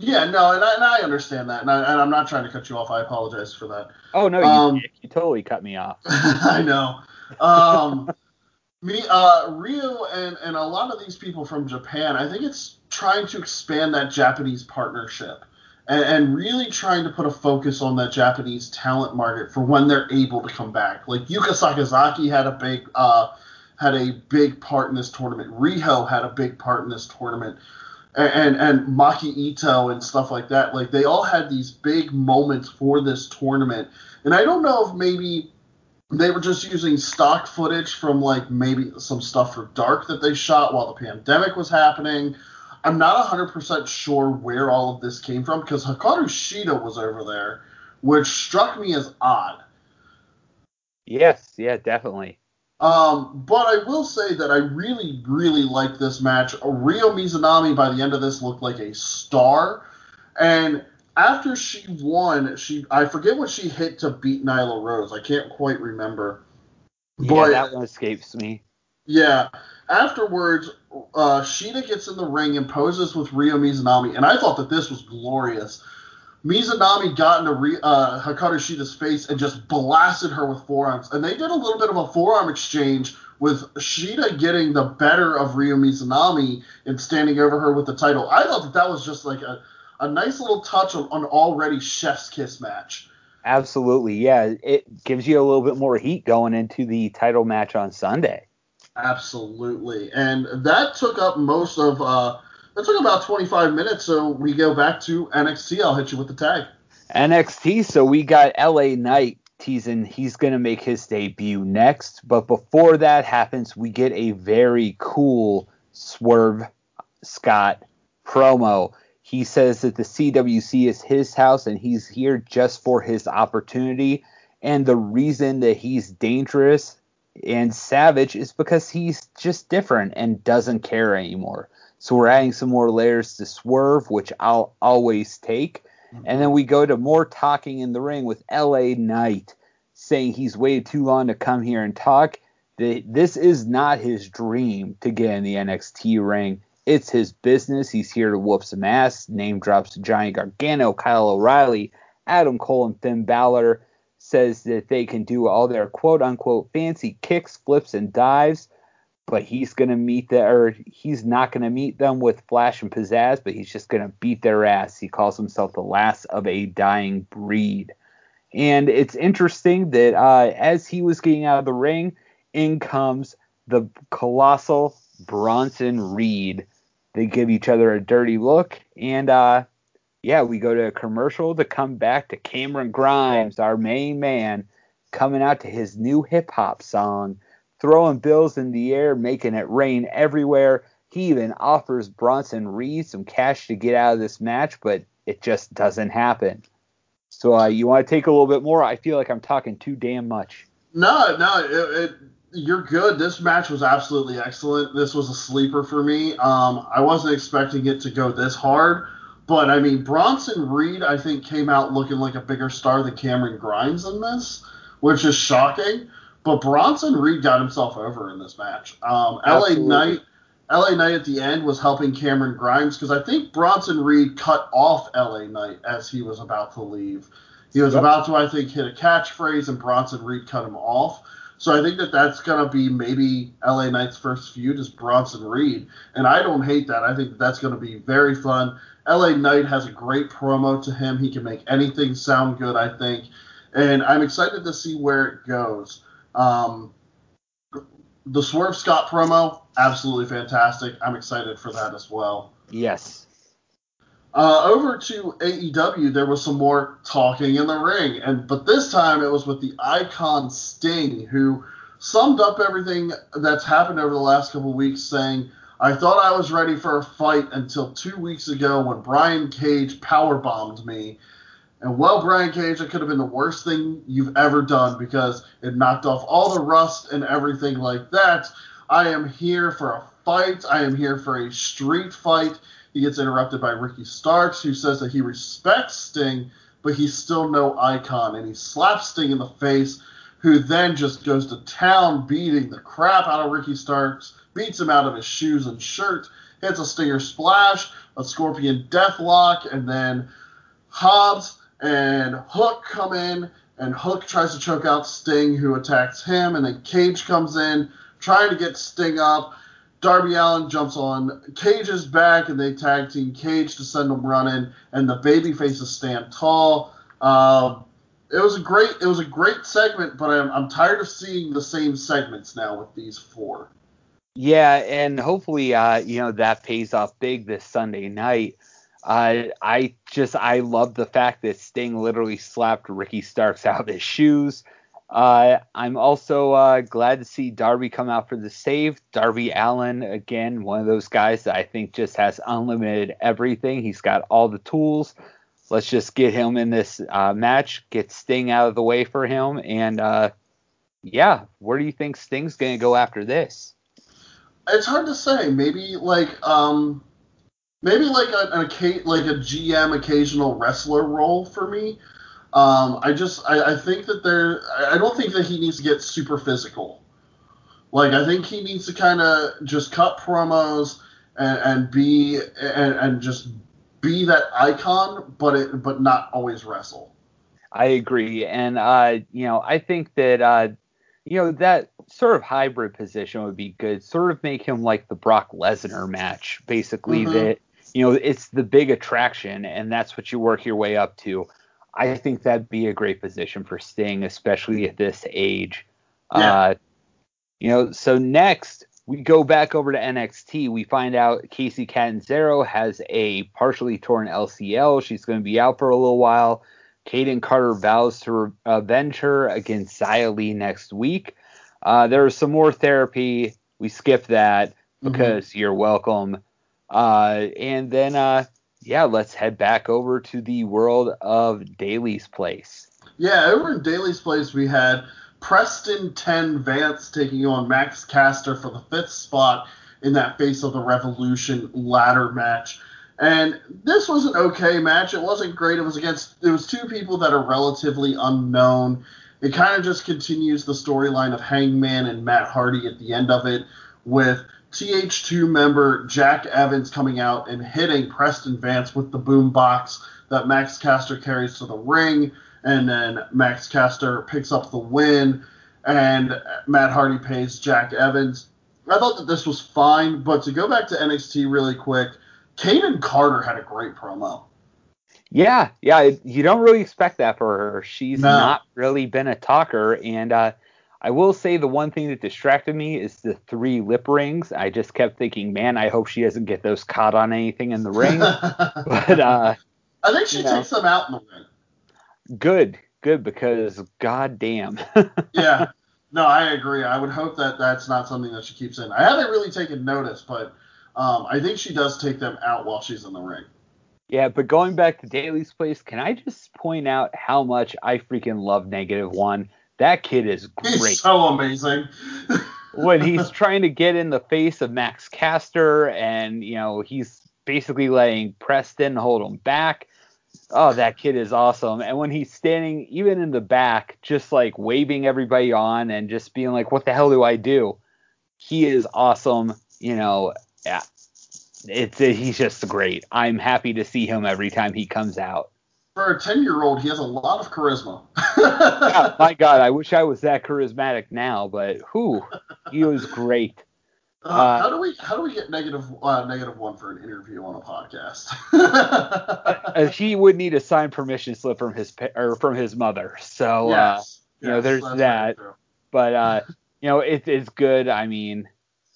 yeah, no, and I, and I understand that, and, I, am not trying to cut you off. I apologize for that. Oh no, um, you, you, totally cut me off. I know. Um, me, uh, Ryo, and and a lot of these people from Japan, I think it's trying to expand that Japanese partnership, and, and really trying to put a focus on that Japanese talent market for when they're able to come back. Like Yuka Sakazaki had a big uh, had a big part in this tournament. Riho had a big part in this tournament. And, and Maki Itoh and stuff like that. Like they all had these big moments for this tournament. And I don't know if maybe they were just using stock footage from like maybe some stuff for Dark that they shot while the pandemic was happening. I'm not 100% sure where all of this came from because Hikaru Shida was over there, which struck me as odd. Yes, yeah, definitely. Um, but I will say that I really, really like this match. Ryo Mizunami by the end of this looked like a star, and after she won, she I forget what she hit to beat Nyla Rose. I can't quite remember. Yeah, but, that one escapes me. Yeah. Afterwards, uh, Shida gets in the ring and poses with Ryo Mizunami, and I thought that this was glorious. Mizunami got into Re- uh, Hikaru Shida's face and just blasted her with forearms, and they did a little bit of a forearm exchange with Shida getting the better of Ryo Mizunami and standing over her with the title. I thought that that was just like a a nice little touch on an already chef's kiss match. Absolutely, yeah. It gives you a little bit more heat going into the title match on Sunday. Absolutely, and that took up most of. Uh, that took about 25 minutes, so we go back to NXT. I'll hit you with the tag. NXT. So we got LA Knight teasing he's going to make his debut next, but before that happens, we get a very cool Swerve Scott promo he says that the CWC is his house and he's here just for his opportunity. And the reason that he's dangerous and savage is because he's just different and doesn't care anymore. So we're adding some more layers to Swerve, which I'll always take. Mm-hmm. And then we go to more talking in the ring with LA Knight saying he's waited too long to come here and talk. This is not his dream to get in the NXT ring. It's his business. He's here to whoop some ass. Name drops Johnny Gargano, Kyle O'Reilly, Adam Cole, and Finn Balor. Says that they can do all their quote unquote fancy kicks, flips, and dives, but he's gonna meet the or he's not gonna meet them with flash and pizzazz, but he's just gonna beat their ass. He calls himself the last of a dying breed. And it's interesting that uh, as he was getting out of the ring, in comes the colossal Bronson Reed. They give each other a dirty look, and uh, yeah, we go to a commercial to come back to Cameron Grimes, our main man, coming out to his new hip hop song, throwing bills in the air, making it rain everywhere. He even offers Bronson Reed some cash to get out of this match, but it just doesn't happen. So uh, you want to take a little bit more? I feel like I'm talking too damn much. No, no, it, it you're good. This match was absolutely excellent. This was a sleeper for me. Um, I wasn't expecting it to go this hard, but I mean Bronson Reed, I think came out looking like a bigger star than Cameron Grimes in this, which is shocking. But Bronson Reed got himself over in this match. Um, LA Knight, LA Knight at the end was helping Cameron Grimes because I think Bronson Reed cut off LA Knight as he was about to leave. He was yep. about to, I think, hit a catchphrase, and Bronson Reed cut him off. So I think that that's going to be maybe LA Knight's first feud is Bronson Reed. And I don't hate that. I think that's going to be very fun. LA Knight has a great promo to him. He can make anything sound good, I think. And I'm excited to see where it goes. Um, the Swerve Scott promo, absolutely fantastic. I'm excited for that as well. Yes. Uh, over to AEW, there was some more talking in the ring, and but this time it was with the icon Sting, who summed up everything that's happened over the last couple weeks, saying, "I thought I was ready for a fight until two weeks ago when Brian Cage power bombed me." And well, Brian Cage, it could have been the worst thing you've ever done because it knocked off all the rust and everything like that. I am here for a fight. I am here for a street fight he gets interrupted by Ricky Starks, who says that he respects Sting, but he's still no icon. And he slaps Sting in the face, who then just goes to town beating the crap out of Ricky Starks, beats him out of his shoes and shirt, hits a Stinger splash, a Scorpion deathlock, and then Hobbs and Hook come in, and Hook tries to choke out Sting, who attacks him, and then Cage comes in, trying to get Sting up. Darby Allin jumps on Cage's back and they tag team Cage to send him running, and the baby faces stand tall. Uh, it was a great it was a great segment, but I'm I'm tired of seeing the same segments now with these four. Yeah, and hopefully, uh, you know, that pays off big this Sunday night. Uh, I just I love the fact that Sting literally slapped Ricky Starks out of his shoes. Uh, I'm also uh, glad to see Darby come out for the save. Darby Allin again, one of those guys that I think just has unlimited everything. He's got all the tools. Let's just get him in this uh, match, get Sting out of the way for him, and uh, yeah, where do you think Sting's to go after this? It's hard to say. Maybe like um, maybe like a, an like a GM occasional wrestler role for me. Um, I just I, I think that there I don't think that he needs to get super physical. Like I think he needs to kind of just cut promos and, and be and, and just be that icon, but it but not always wrestle. I agree, and uh, you know I think that uh, you know that sort of hybrid position would be good. Sort of make him like the Brock Lesnar match, basically mm-hmm. that you know it's the big attraction, and that's what you work your way up to. I think that'd be a great position for Sting, especially at this age. Yeah. Uh, you know, so next we go back over to NXT. We find out Kacy Catanzaro has a partially torn LCL. She's going to be out for a little while. Kayden Carter vows to avenge her against Xia Li next week. Uh, there was some more therapy. We skip that mm-hmm. because mm-hmm. you're welcome. Uh, and then uh, yeah, let's head back over to the world of Daily's Place. Yeah, over in Daily's Place, we had Preston 10 Vance taking on Max Caster for the fifth spot in that Face of the Revolution ladder match. And this was an okay match. It wasn't great. It was against it was two people that are relatively unknown. It kind of just continues the storyline of Hangman and Matt Hardy at the end of it with TH2 member Jack Evans coming out and hitting Preston Vance with the boom box that Max Caster carries to the ring, and then Max Caster picks up the win, and Matt Hardy pays Jack Evans. I thought that this was fine, but to go back to NXT really quick, Kayden Carter had a great promo. Yeah, yeah, you don't really expect that for her. She's no. not really been a talker, and uh, I will say the one thing that distracted me is the three lip rings. I just kept thinking, man, I hope she doesn't get those caught on anything in the ring. but uh, I think she takes know, them out in the ring. Good, good, because goddamn. yeah, no, I agree. I would hope that that's not something that she keeps in. I haven't really taken notice, but um, I think she does take them out while she's in the ring. Yeah, but going back to Daily's place, can I just point out how much I freaking love Negative One? That kid is great. He's so amazing. when he's trying to get in the face of Max Caster and, you know, he's basically letting Preston hold him back. Oh, that kid is awesome. And when he's standing even in the back, just like waving everybody on and just being like, what the hell do I do? He is awesome. You know, yeah. It's he's just great. I'm happy to see him every time he comes out for a 10 year old, he has a lot of charisma. yeah, my God, I wish I was that charismatic now, but who? He was great. Uh, uh, how do we how do we get negative uh, negative one for an interview on a podcast? Uh, he would need a signed permission slip from his or from his mother. So uh, yes, you know, there's that. But uh, you know, it, it's good. I mean,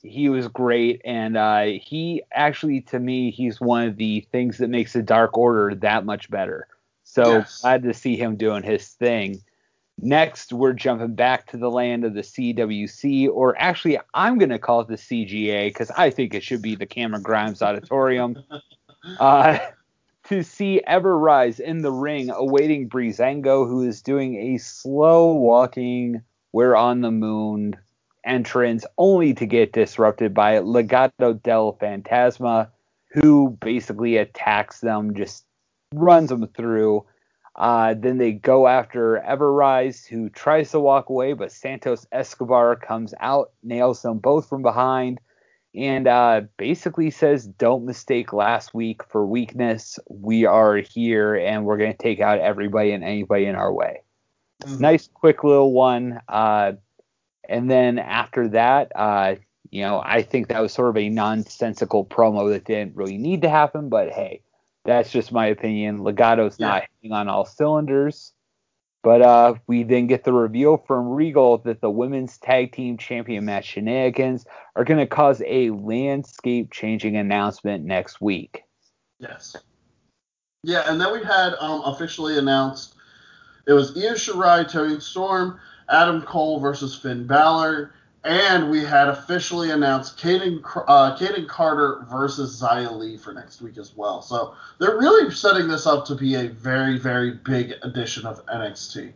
he was great, and he actually, to me, he's one of the things that makes the Dark Order that much better. So yes. glad to see him doing his thing. Next, we're jumping back to the land of the CWC, or actually, I'm going to call it the CGA because I think it should be the Cameron Grimes Auditorium. uh, to see Ever-Rise in the ring, awaiting Breezango, who is doing a slow walking, we're on the moon entrance, only to get disrupted by Legado del Fantasma, who basically attacks them just runs them through. Uh, then they go after Ever-Rise, who tries to walk away, but Santos Escobar comes out, nails them both from behind, and uh, basically says, Don't mistake last week for weakness. We are here, and we're going to take out everybody and anybody in our way. Mm-hmm. Nice, quick little one. Uh, and then after that, uh, you know, I think that was sort of a nonsensical promo that didn't really need to happen, but hey, that's just my opinion. Legado's yeah. not hitting on all cylinders. But uh, we then get the reveal from Regal that the women's tag team champion match shenanigans are going to cause a landscape changing announcement next week. Yes. Yeah, and then we had um, officially announced it was Io Shirai, Toni Storm, Adam Cole versus Finn Balor, and we had officially announced Kayden, uh, Carter versus Xia Li for next week as well. So they're really setting this up to be a very, very big edition of NXT.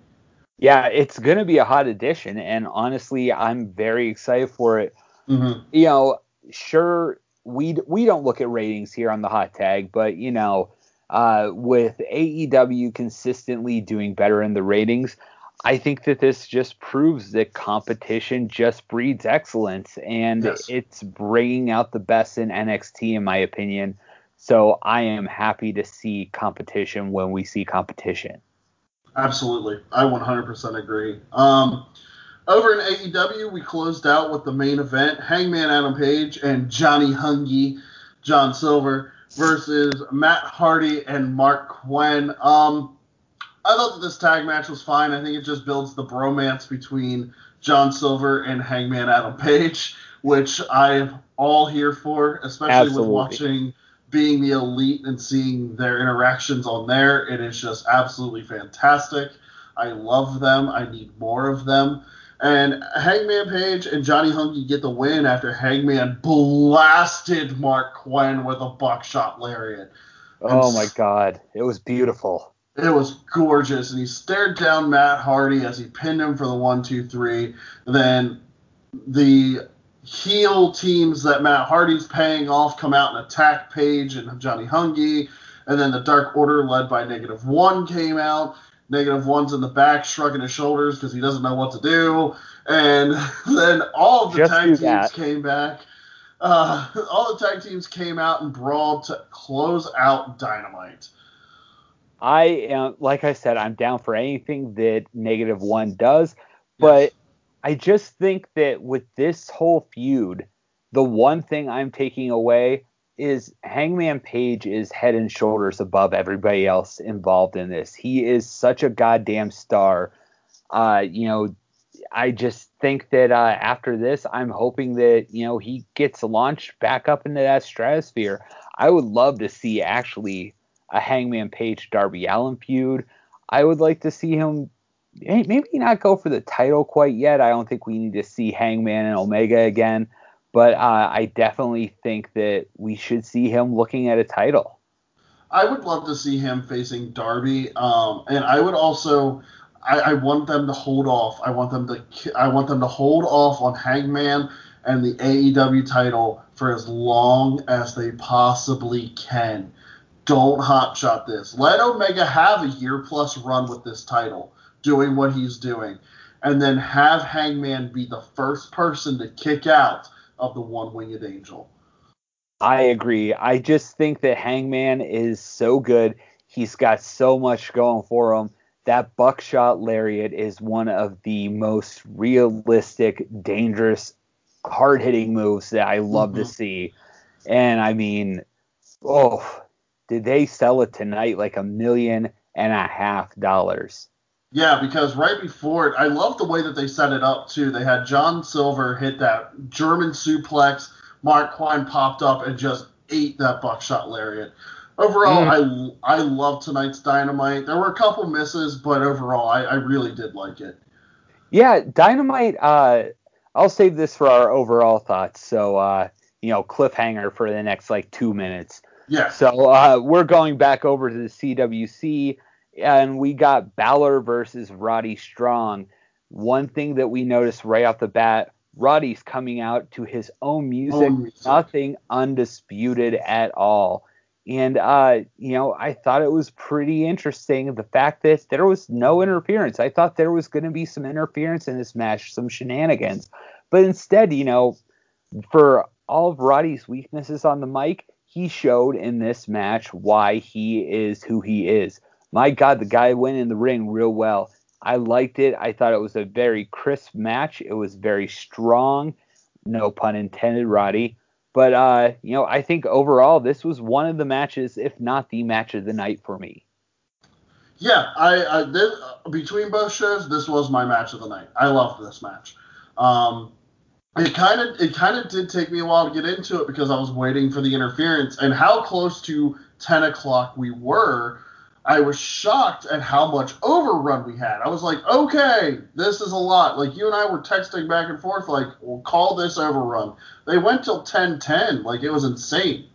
Yeah, it's going to be a hot edition, and honestly, I'm very excited for it. Mm-hmm. You know, sure, we we don't look at ratings here on the hot tag, but you know, uh, with AEW consistently doing better in the ratings, I think that this just proves that competition just breeds excellence, and yes. it's bringing out the best in NXT, in my opinion. So I am happy to see competition when we see competition. Absolutely, I 100% agree. Um, over in AEW, we closed out with the main event: Hangman Adam Page and Johnny Hungee, John Silver versus Matt Hardy and Marq Quen. Um, I thought that this tag match was fine. I think it just builds the bromance between John Silver and Hangman Adam Page, which I'm all here for, especially Absolutely. with watching being the elite and seeing their interactions on there. It is just absolutely fantastic. I love them. I need more of them. And Hangman Page and Johnny Hungee get the win after Hangman blasted Marq Quen with a buckshot lariat. Oh my god, it was beautiful. It was gorgeous, and he stared down Matt Hardy as he pinned him for the one, two, three. Then the heel teams that Matt Hardy's paying off come out and attack Page and Johnny Hungee, and then the Dark Order led by Negative One came out. Negative One's in the back shrugging his shoulders because he doesn't know what to do, and then all of the Just tag teams that. came back. Uh, all the tag teams came out and brawled to close out Dynamite. I am, like I said, I'm down for anything that Negative One does, but. I just think that with this whole feud, the one thing I'm taking away is Hangman Page is head and shoulders above everybody else involved in this. He is such a goddamn star. Uh, you know, I just think that uh, after this, I'm hoping that you know he gets launched back up into that stratosphere. I would love to see actually a Hangman Page Darby Allin feud. I would like to see him maybe not go for the title quite yet. I don't think we need to see Hangman and Omega again, but uh, I definitely think that we should see him looking at a title. I would love to see him facing Darby, um, and I would also. I, I want them to hold off. I want them to. I want them to hold off on Hangman and the AEW title for as long as they possibly can don't hotshot this. Let Omega have a year plus run with this title, doing what he's doing, and then have Hangman be the first person to kick out of the one winged angel. I agree. I just think that Hangman is so good. He's got so much going for him. That buckshot lariat is one of the most realistic, dangerous, hard hitting moves that I love mm-hmm. to see. And I mean, oh, did they sell it tonight like a million and a half dollars? Yeah, because right before it, I love the way that they set it up too. They had John Silver hit that German suplex. Marq Quen popped up and just ate that buckshot lariat. Overall, mm. I I love tonight's Dynamite. There were a couple misses, but overall, I, I really did like it. Yeah, Dynamite. Uh, I'll save this for our overall thoughts. So, uh, you know, cliffhanger for the next like two minutes. Yeah. So uh, we're going back over to the CWC, and we got Balor versus Roddy Strong. One thing that we noticed right off the bat, Roddy's coming out to his own music, own music. nothing undisputed at all. And uh, you know, I thought it was pretty interesting the fact that there was no interference. I thought there was going to be some interference in this match, some shenanigans, but instead, you know, for all of Roddy's weaknesses on the mic, he showed in this match why he is who he is. My God, the guy went in the ring real well. I liked it. I thought it was a very crisp match. It was very strong. No pun intended, Roddy. But uh, you know, I think overall this was one of the matches, if not the match of the night for me. Yeah, I, I this, between both shows, this was my match of the night. I loved this match. Um, it kind of it kind of did take me a while to get into it because I was waiting for the interference and how close to 10 o'clock we were. I was shocked at how much overrun we had. I was like, okay, this is a lot. Like you and I were texting back and forth, like, we'll call this overrun. They went till 10:10. Like it was insane.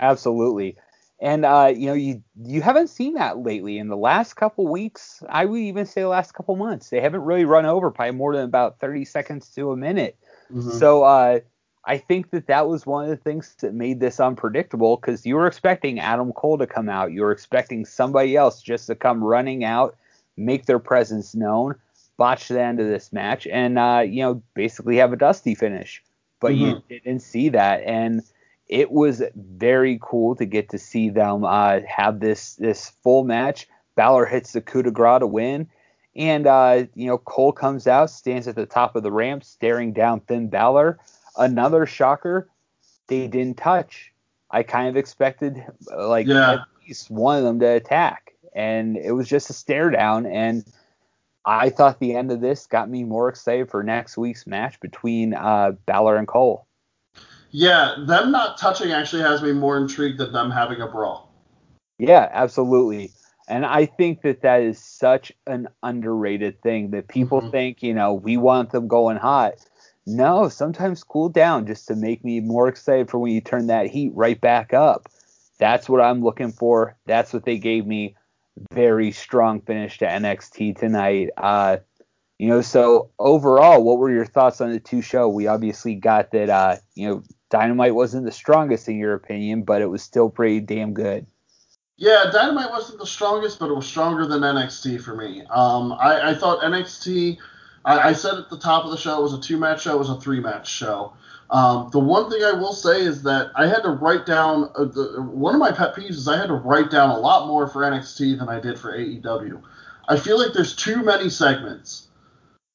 Absolutely. And uh, you know, you you haven't seen that lately. In the last couple weeks, I would even say the last couple months, they haven't really run over by more than about 30 seconds to a minute. Mm-hmm. So uh, I think that that was one of the things that made this unpredictable because you were expecting Adam Cole to come out, you were expecting somebody else just to come running out, make their presence known, botch the end of this match, and uh, you know basically have a dusty finish. But mm-hmm. you didn't see that, and it was very cool to get to see them uh, have this this full match. Balor hits the coup de grace to win, and uh, you know Cole comes out, stands at the top of the ramp, staring down Finn Balor. Another shocker, they didn't touch. I kind of expected like yeah. at least one of them to attack, and it was just a stare down. And I thought the end of this got me more excited for next week's match between uh, Balor and Cole. Yeah, them not touching actually has me more intrigued than them having a brawl. Yeah, absolutely. And I think that that is such an underrated thing that people mm-hmm. think, you know, we want them going hot. No, sometimes cool down just to make me more excited for when you turn that heat right back up. That's what I'm looking for. That's what they gave me. Very strong finish to NXT tonight. Uh, you know, so overall, what were your thoughts on the two show? We obviously got that, uh, you know, Dynamite wasn't the strongest in your opinion, but it was still pretty damn good. Yeah, Dynamite wasn't the strongest, but it was stronger than NXT for me. Um, I, I thought NXT. I, I, said at the top of the show it was a two match show, it was a three match show. Um, the one thing I will say is that I had to write down uh, the, one of my pet peeves is I had to write down a lot more for NXT than I did for AEW. I feel like there's too many segments.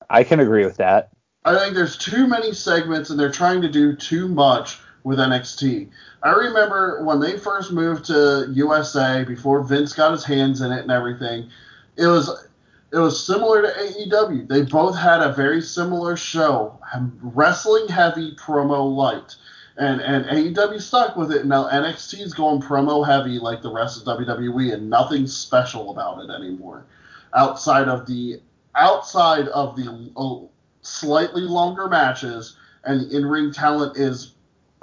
I can agree with that. I think there's too many segments and they're trying to do too much with NXT. I remember when they first moved to USA before Vince got his hands in it and everything. It was it was similar to AEW. They both had a very similar show, wrestling heavy, promo light. And and AEW stuck with it. Now NXT is going promo heavy like the rest of WWE, and nothing special about it anymore, outside of the outside of the uh, slightly longer matches, and the in-ring talent is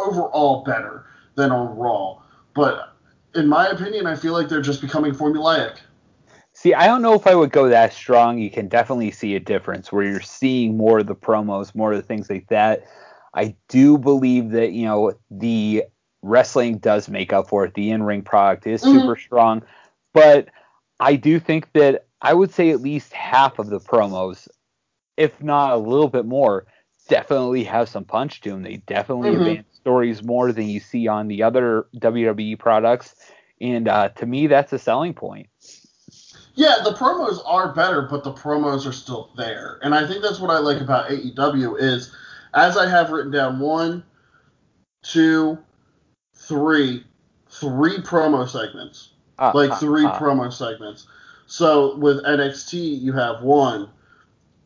overall better than on Raw. But in my opinion, I feel like they're just becoming formulaic. See, I don't know if I would go that strong. You can definitely see a difference where you're seeing more of the promos, more of the things like that. I do believe that, you know, the wrestling does make up for it. The in ring product is mm-hmm. super strong. But I do think that I would say at least half of the promos if not a little bit more, definitely have some punch to them. They definitely mm-hmm. advance stories more than you see on the other WWE products, and uh, to me, that's a selling point. Yeah, the promos are better, but the promos are still there, and I think that's what I like about AEW is, as I have written down, one, two, three, three promo segments, uh, like three uh, promo segments. So with NXT, you have one,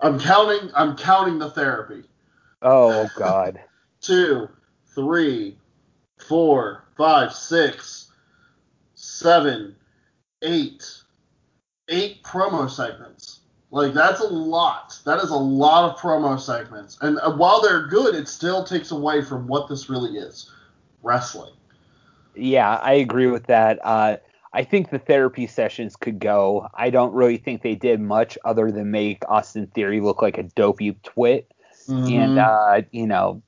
I'm counting. I'm counting the therapy. Oh God. Two, three, four, five, six, seven, eight, eight promo segments. Like that's a lot. That is a lot of promo segments. And uh, while they're good, it still takes away from what this really is, wrestling. Yeah, I agree with that. Uh, I think the therapy sessions could go. I don't really think they did much other than make Austin Theory look like a dopey twit. Mm-hmm. And uh, you know,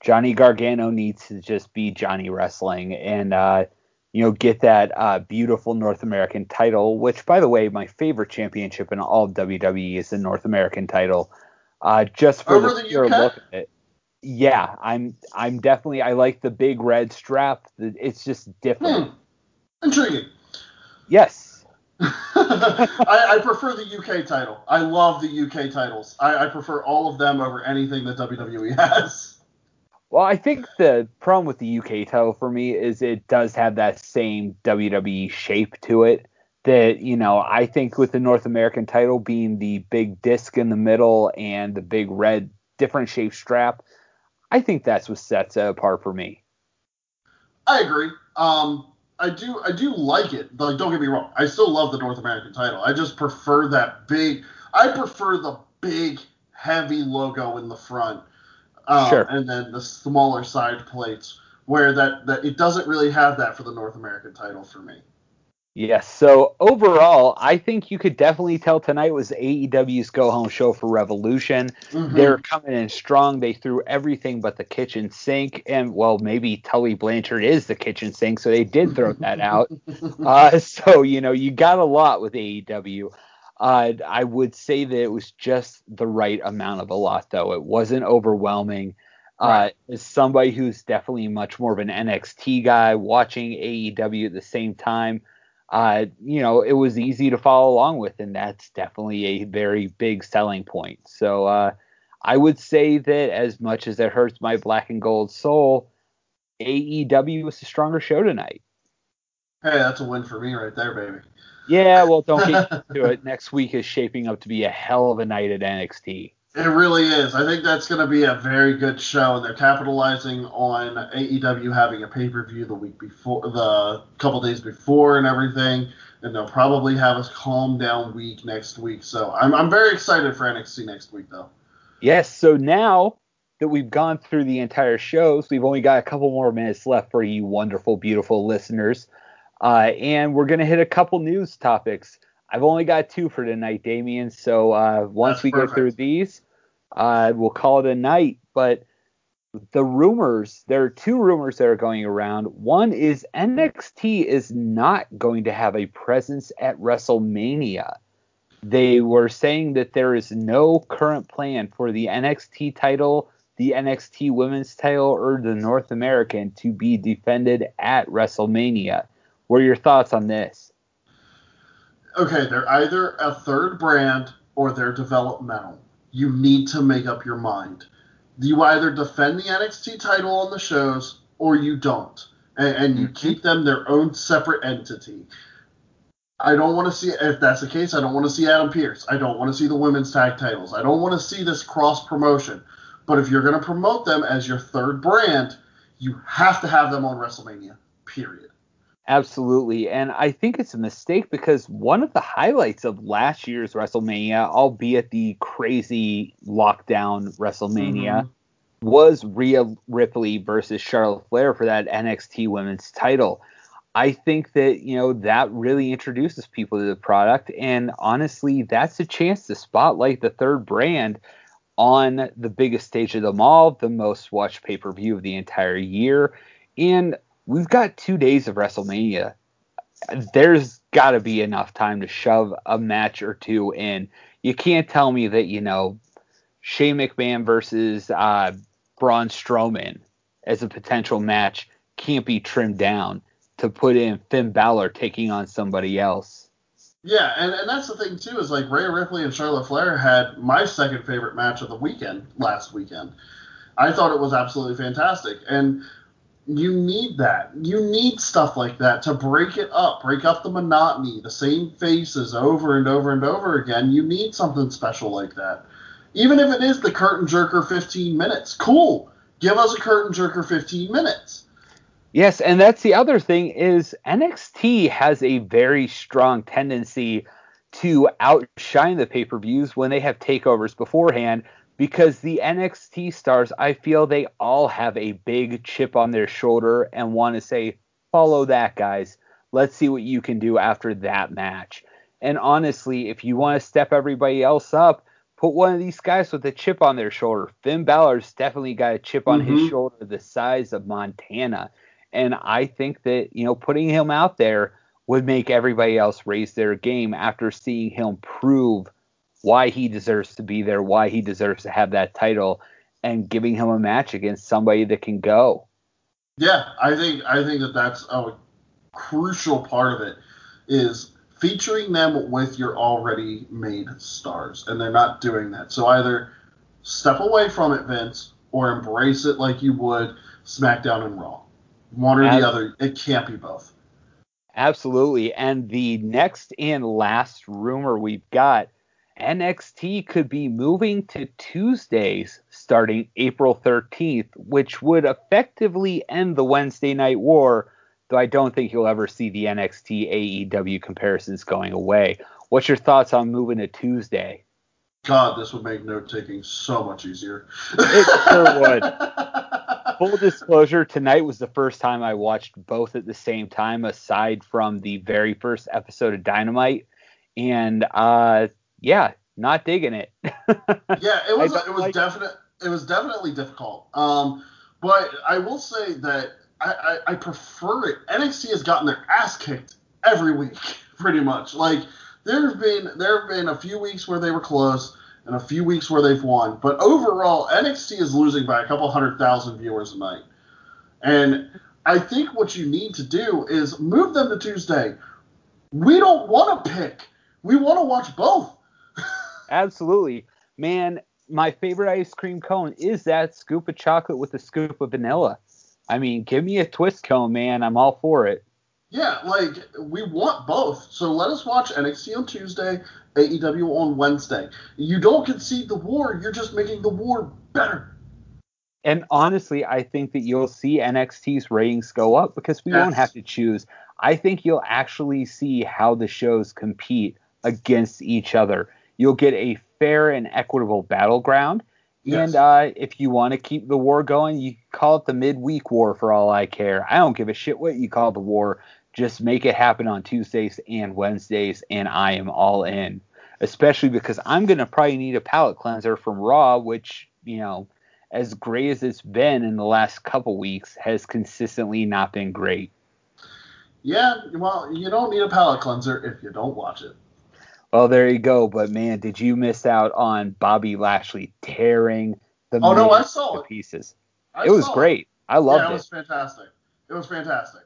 Johnny Gargano needs to just be Johnny Wrestling and uh, you know, get that uh, beautiful North American title, which by the way, my favorite championship in all of WWE is the North American title. Uh, just for Over the, the pure look at it. Yeah, I'm I'm definitely I like the big red strap. It's just different. Hmm. Intriguing. Yes. I, I, prefer the UK title. I love the UK titles. I, I, prefer all of them over anything that WWE has. Well, I think the problem with the UK title for me is it does have that same WWE shape to it that you know I think with the North American title being the big disc in the middle and the big red different shaped strap, I think that's what sets it apart for me. I agree. Um, I do I do like it. Like don't get me wrong, I still love the North American title. I just prefer that big. I prefer the big heavy logo in the front, um, Sure. and then the smaller side plates where that that it doesn't really have that for the North American title for me. Yes. So overall, I think you could definitely tell tonight was AEW's go home show for Revolution. Mhm. They're coming in strong. They threw everything but the kitchen sink, and well, maybe Tully Blanchard is the kitchen sink, so they did throw that out. Uh, so you know, you got a lot with AEW. Uh, I would say that it was just the right amount of a lot, though. It wasn't overwhelming. Uh, as somebody who's definitely much more of an NXT guy, watching AEW at the same time, uh, you know, it was easy to follow along with, and that's definitely a very big selling point. So uh, I would say that as much as it hurts my black and gold soul, AEW was a stronger show tonight. Hey, that's a win for me right there, baby. Yeah, well, don't get into it. Next week is shaping up to be a hell of a night at NXT. It really is. I think that's going to be a very good show, and they're capitalizing on AEW having a pay per view the week before, the couple days before, and everything. And they'll probably have a calm down week next week. So I'm, I'm very excited for NXT next week, though. Yes, so now that we've gone through the entire shows, we've only got a couple more minutes left for you wonderful, beautiful listeners. Uh, and we're going to hit a couple news topics. I've only got two for tonight, Damien. So uh, once That's we perfect. go through these, uh, we'll call it a night. But the rumors, there are two rumors that are going around. One is NXT is not going to have a presence at WrestleMania. They were saying that there is no current plan for the NXT title, the NXT women's title, or the North American to be defended at WrestleMania. What are your thoughts on this? Okay, they're either a third brand or they're developmental. You need to make up your mind. You either defend the NXT title on the shows or you don't. And, and you Mhm. keep them their own separate entity. I don't want to see, if that's the case, I don't want to see Adam Pearce. I don't want to see the women's tag titles. I don't want to see this cross promotion. But if you're going to promote them as your third brand, you have to have them on WrestleMania, period. Absolutely. And I think it's a mistake because one of the highlights of last year's WrestleMania, albeit the crazy lockdown WrestleMania, Mhm. was Rhea Ripley versus Charlotte Flair for that NXT women's title. I think that, you know, that really introduces people to the product. And honestly, that's a chance to spotlight the third brand on the biggest stage of them all, the most watched pay per view of the entire year. And we've got two days of WrestleMania. There's got to be enough time to shove a match or two in. You can't tell me that, you know, Shane McMahon versus uh, Braun Strowman as a potential match can't be trimmed down to put in Finn Balor taking on somebody else. Yeah, and, and that's the thing too is like Rhea Ripley and Charlotte Flair had my second favorite match of the weekend last weekend. I thought it was absolutely fantastic, and you need that. You need stuff like that to break it up, break up the monotony, the same faces over and over and over again. You need something special like that, even if it is the curtain jerker 15 minutes. Cool, give us a curtain jerker 15 minutes. Yes, and that's the other thing is NXT has a very strong tendency to outshine the pay-per-views when they have takeovers beforehand because the NXT stars, I feel they all have a big chip on their shoulder and want to say, "Follow that, guys. Let's see what you can do after that match." And honestly, if you want to step everybody else up, put one of these guys with a chip on their shoulder. Finn Balor's definitely got a chip on his Mhm. shoulder the size of Montana. And I think that, you know, putting him out there would make everybody else raise their game after seeing him prove why he deserves to be there, why he deserves to have that title, and giving him a match against somebody that can go. Yeah, I think I think that that's a crucial part of it is featuring them with your already made stars, and they're not doing that. So either step away from it, Vince, or embrace it like you would SmackDown and Raw. One or Ab- the other. It can't be both. Absolutely. And the next and last rumor we've got NXT could be moving to Tuesdays starting April 13th, which would effectively end the Wednesday Night War, though I don't think you'll ever see the NXT AEW comparisons going away. What's your thoughts on moving to Tuesday? God, this would make note taking so much easier. It sure would. Full disclosure, tonight was the first time I watched both at the same time, aside from the very first episode of Dynamite. And uh, yeah, not digging it. yeah, it was it was like... definite it was definitely difficult. Um, but I will say that I, I, I prefer it. NXT has gotten their ass kicked every week, pretty much. Like there have been there have been a few weeks where they were close and a few weeks where they've won, but overall NXT is losing by a couple hundred thousand viewers a night. And I think what you need to do is move them to Tuesday. We don't want to pick. We want to watch both. Absolutely. Man, my favorite ice cream cone is that scoop of chocolate with a scoop of vanilla. I mean, give me a twist cone, man. I'm all for it. Yeah, like we want both. So let us watch NXT on Tuesday, AEW on Wednesday. You don't concede the war, you're just making the war better. And honestly, I think that you'll see NXT's ratings go up because we yes. won't have to choose. I think you'll actually see how the shows compete against each other. You'll get a fair and equitable battleground. Yes. And uh, if you want to keep the war going, you call it the midweek war for all I care. I don't give a shit what you call the war just make it happen on Tuesdays and Wednesdays, and I am all in. Especially because I'm gonna probably need a palate cleanser from Raw, which you know, as great as it's been in the last couple weeks, has consistently not been great. Yeah, well, you don't need a palate cleanser if you don't watch it. Well, there you go. But man, did you miss out on Bobby Lashley tearing the oh no, I saw it pieces. I it was great. It. I loved yeah, it. It was fantastic. It was fantastic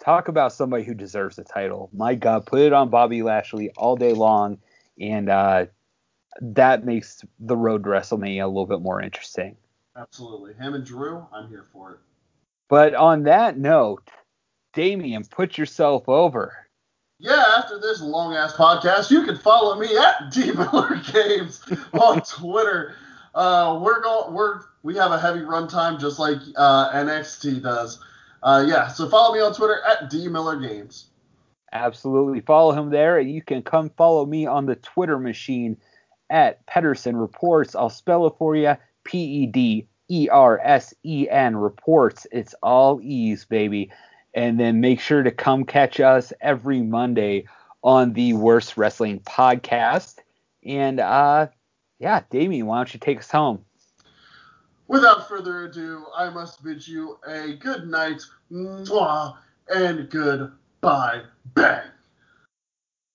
talk about somebody who deserves the title. My God, put it on Bobby Lashley all day long, and uh, that makes the road to WrestleMania a little bit more interesting. Absolutely. Him and Drew, I'm here for it. But on that note, Damian, put yourself over. Yeah, after this long ass podcast, you can follow me at D Miller Games on Twitter. Uh, we're going, we're we have a heavy runtime just like uh, NXT does. Uh, yeah, so follow me on Twitter at D Miller Games. Absolutely, follow him there, and you can come follow me on the Twitter machine at Pedersen Reports. I'll spell it for you: P E D E R S E N Reports. It's all E's, baby. And then make sure to come catch us every Monday on the Worst Wrestling Podcast. And uh, yeah, Damian, why don't you take us home? Without further ado, I must bid you a good night, mwah, and goodbye, bang.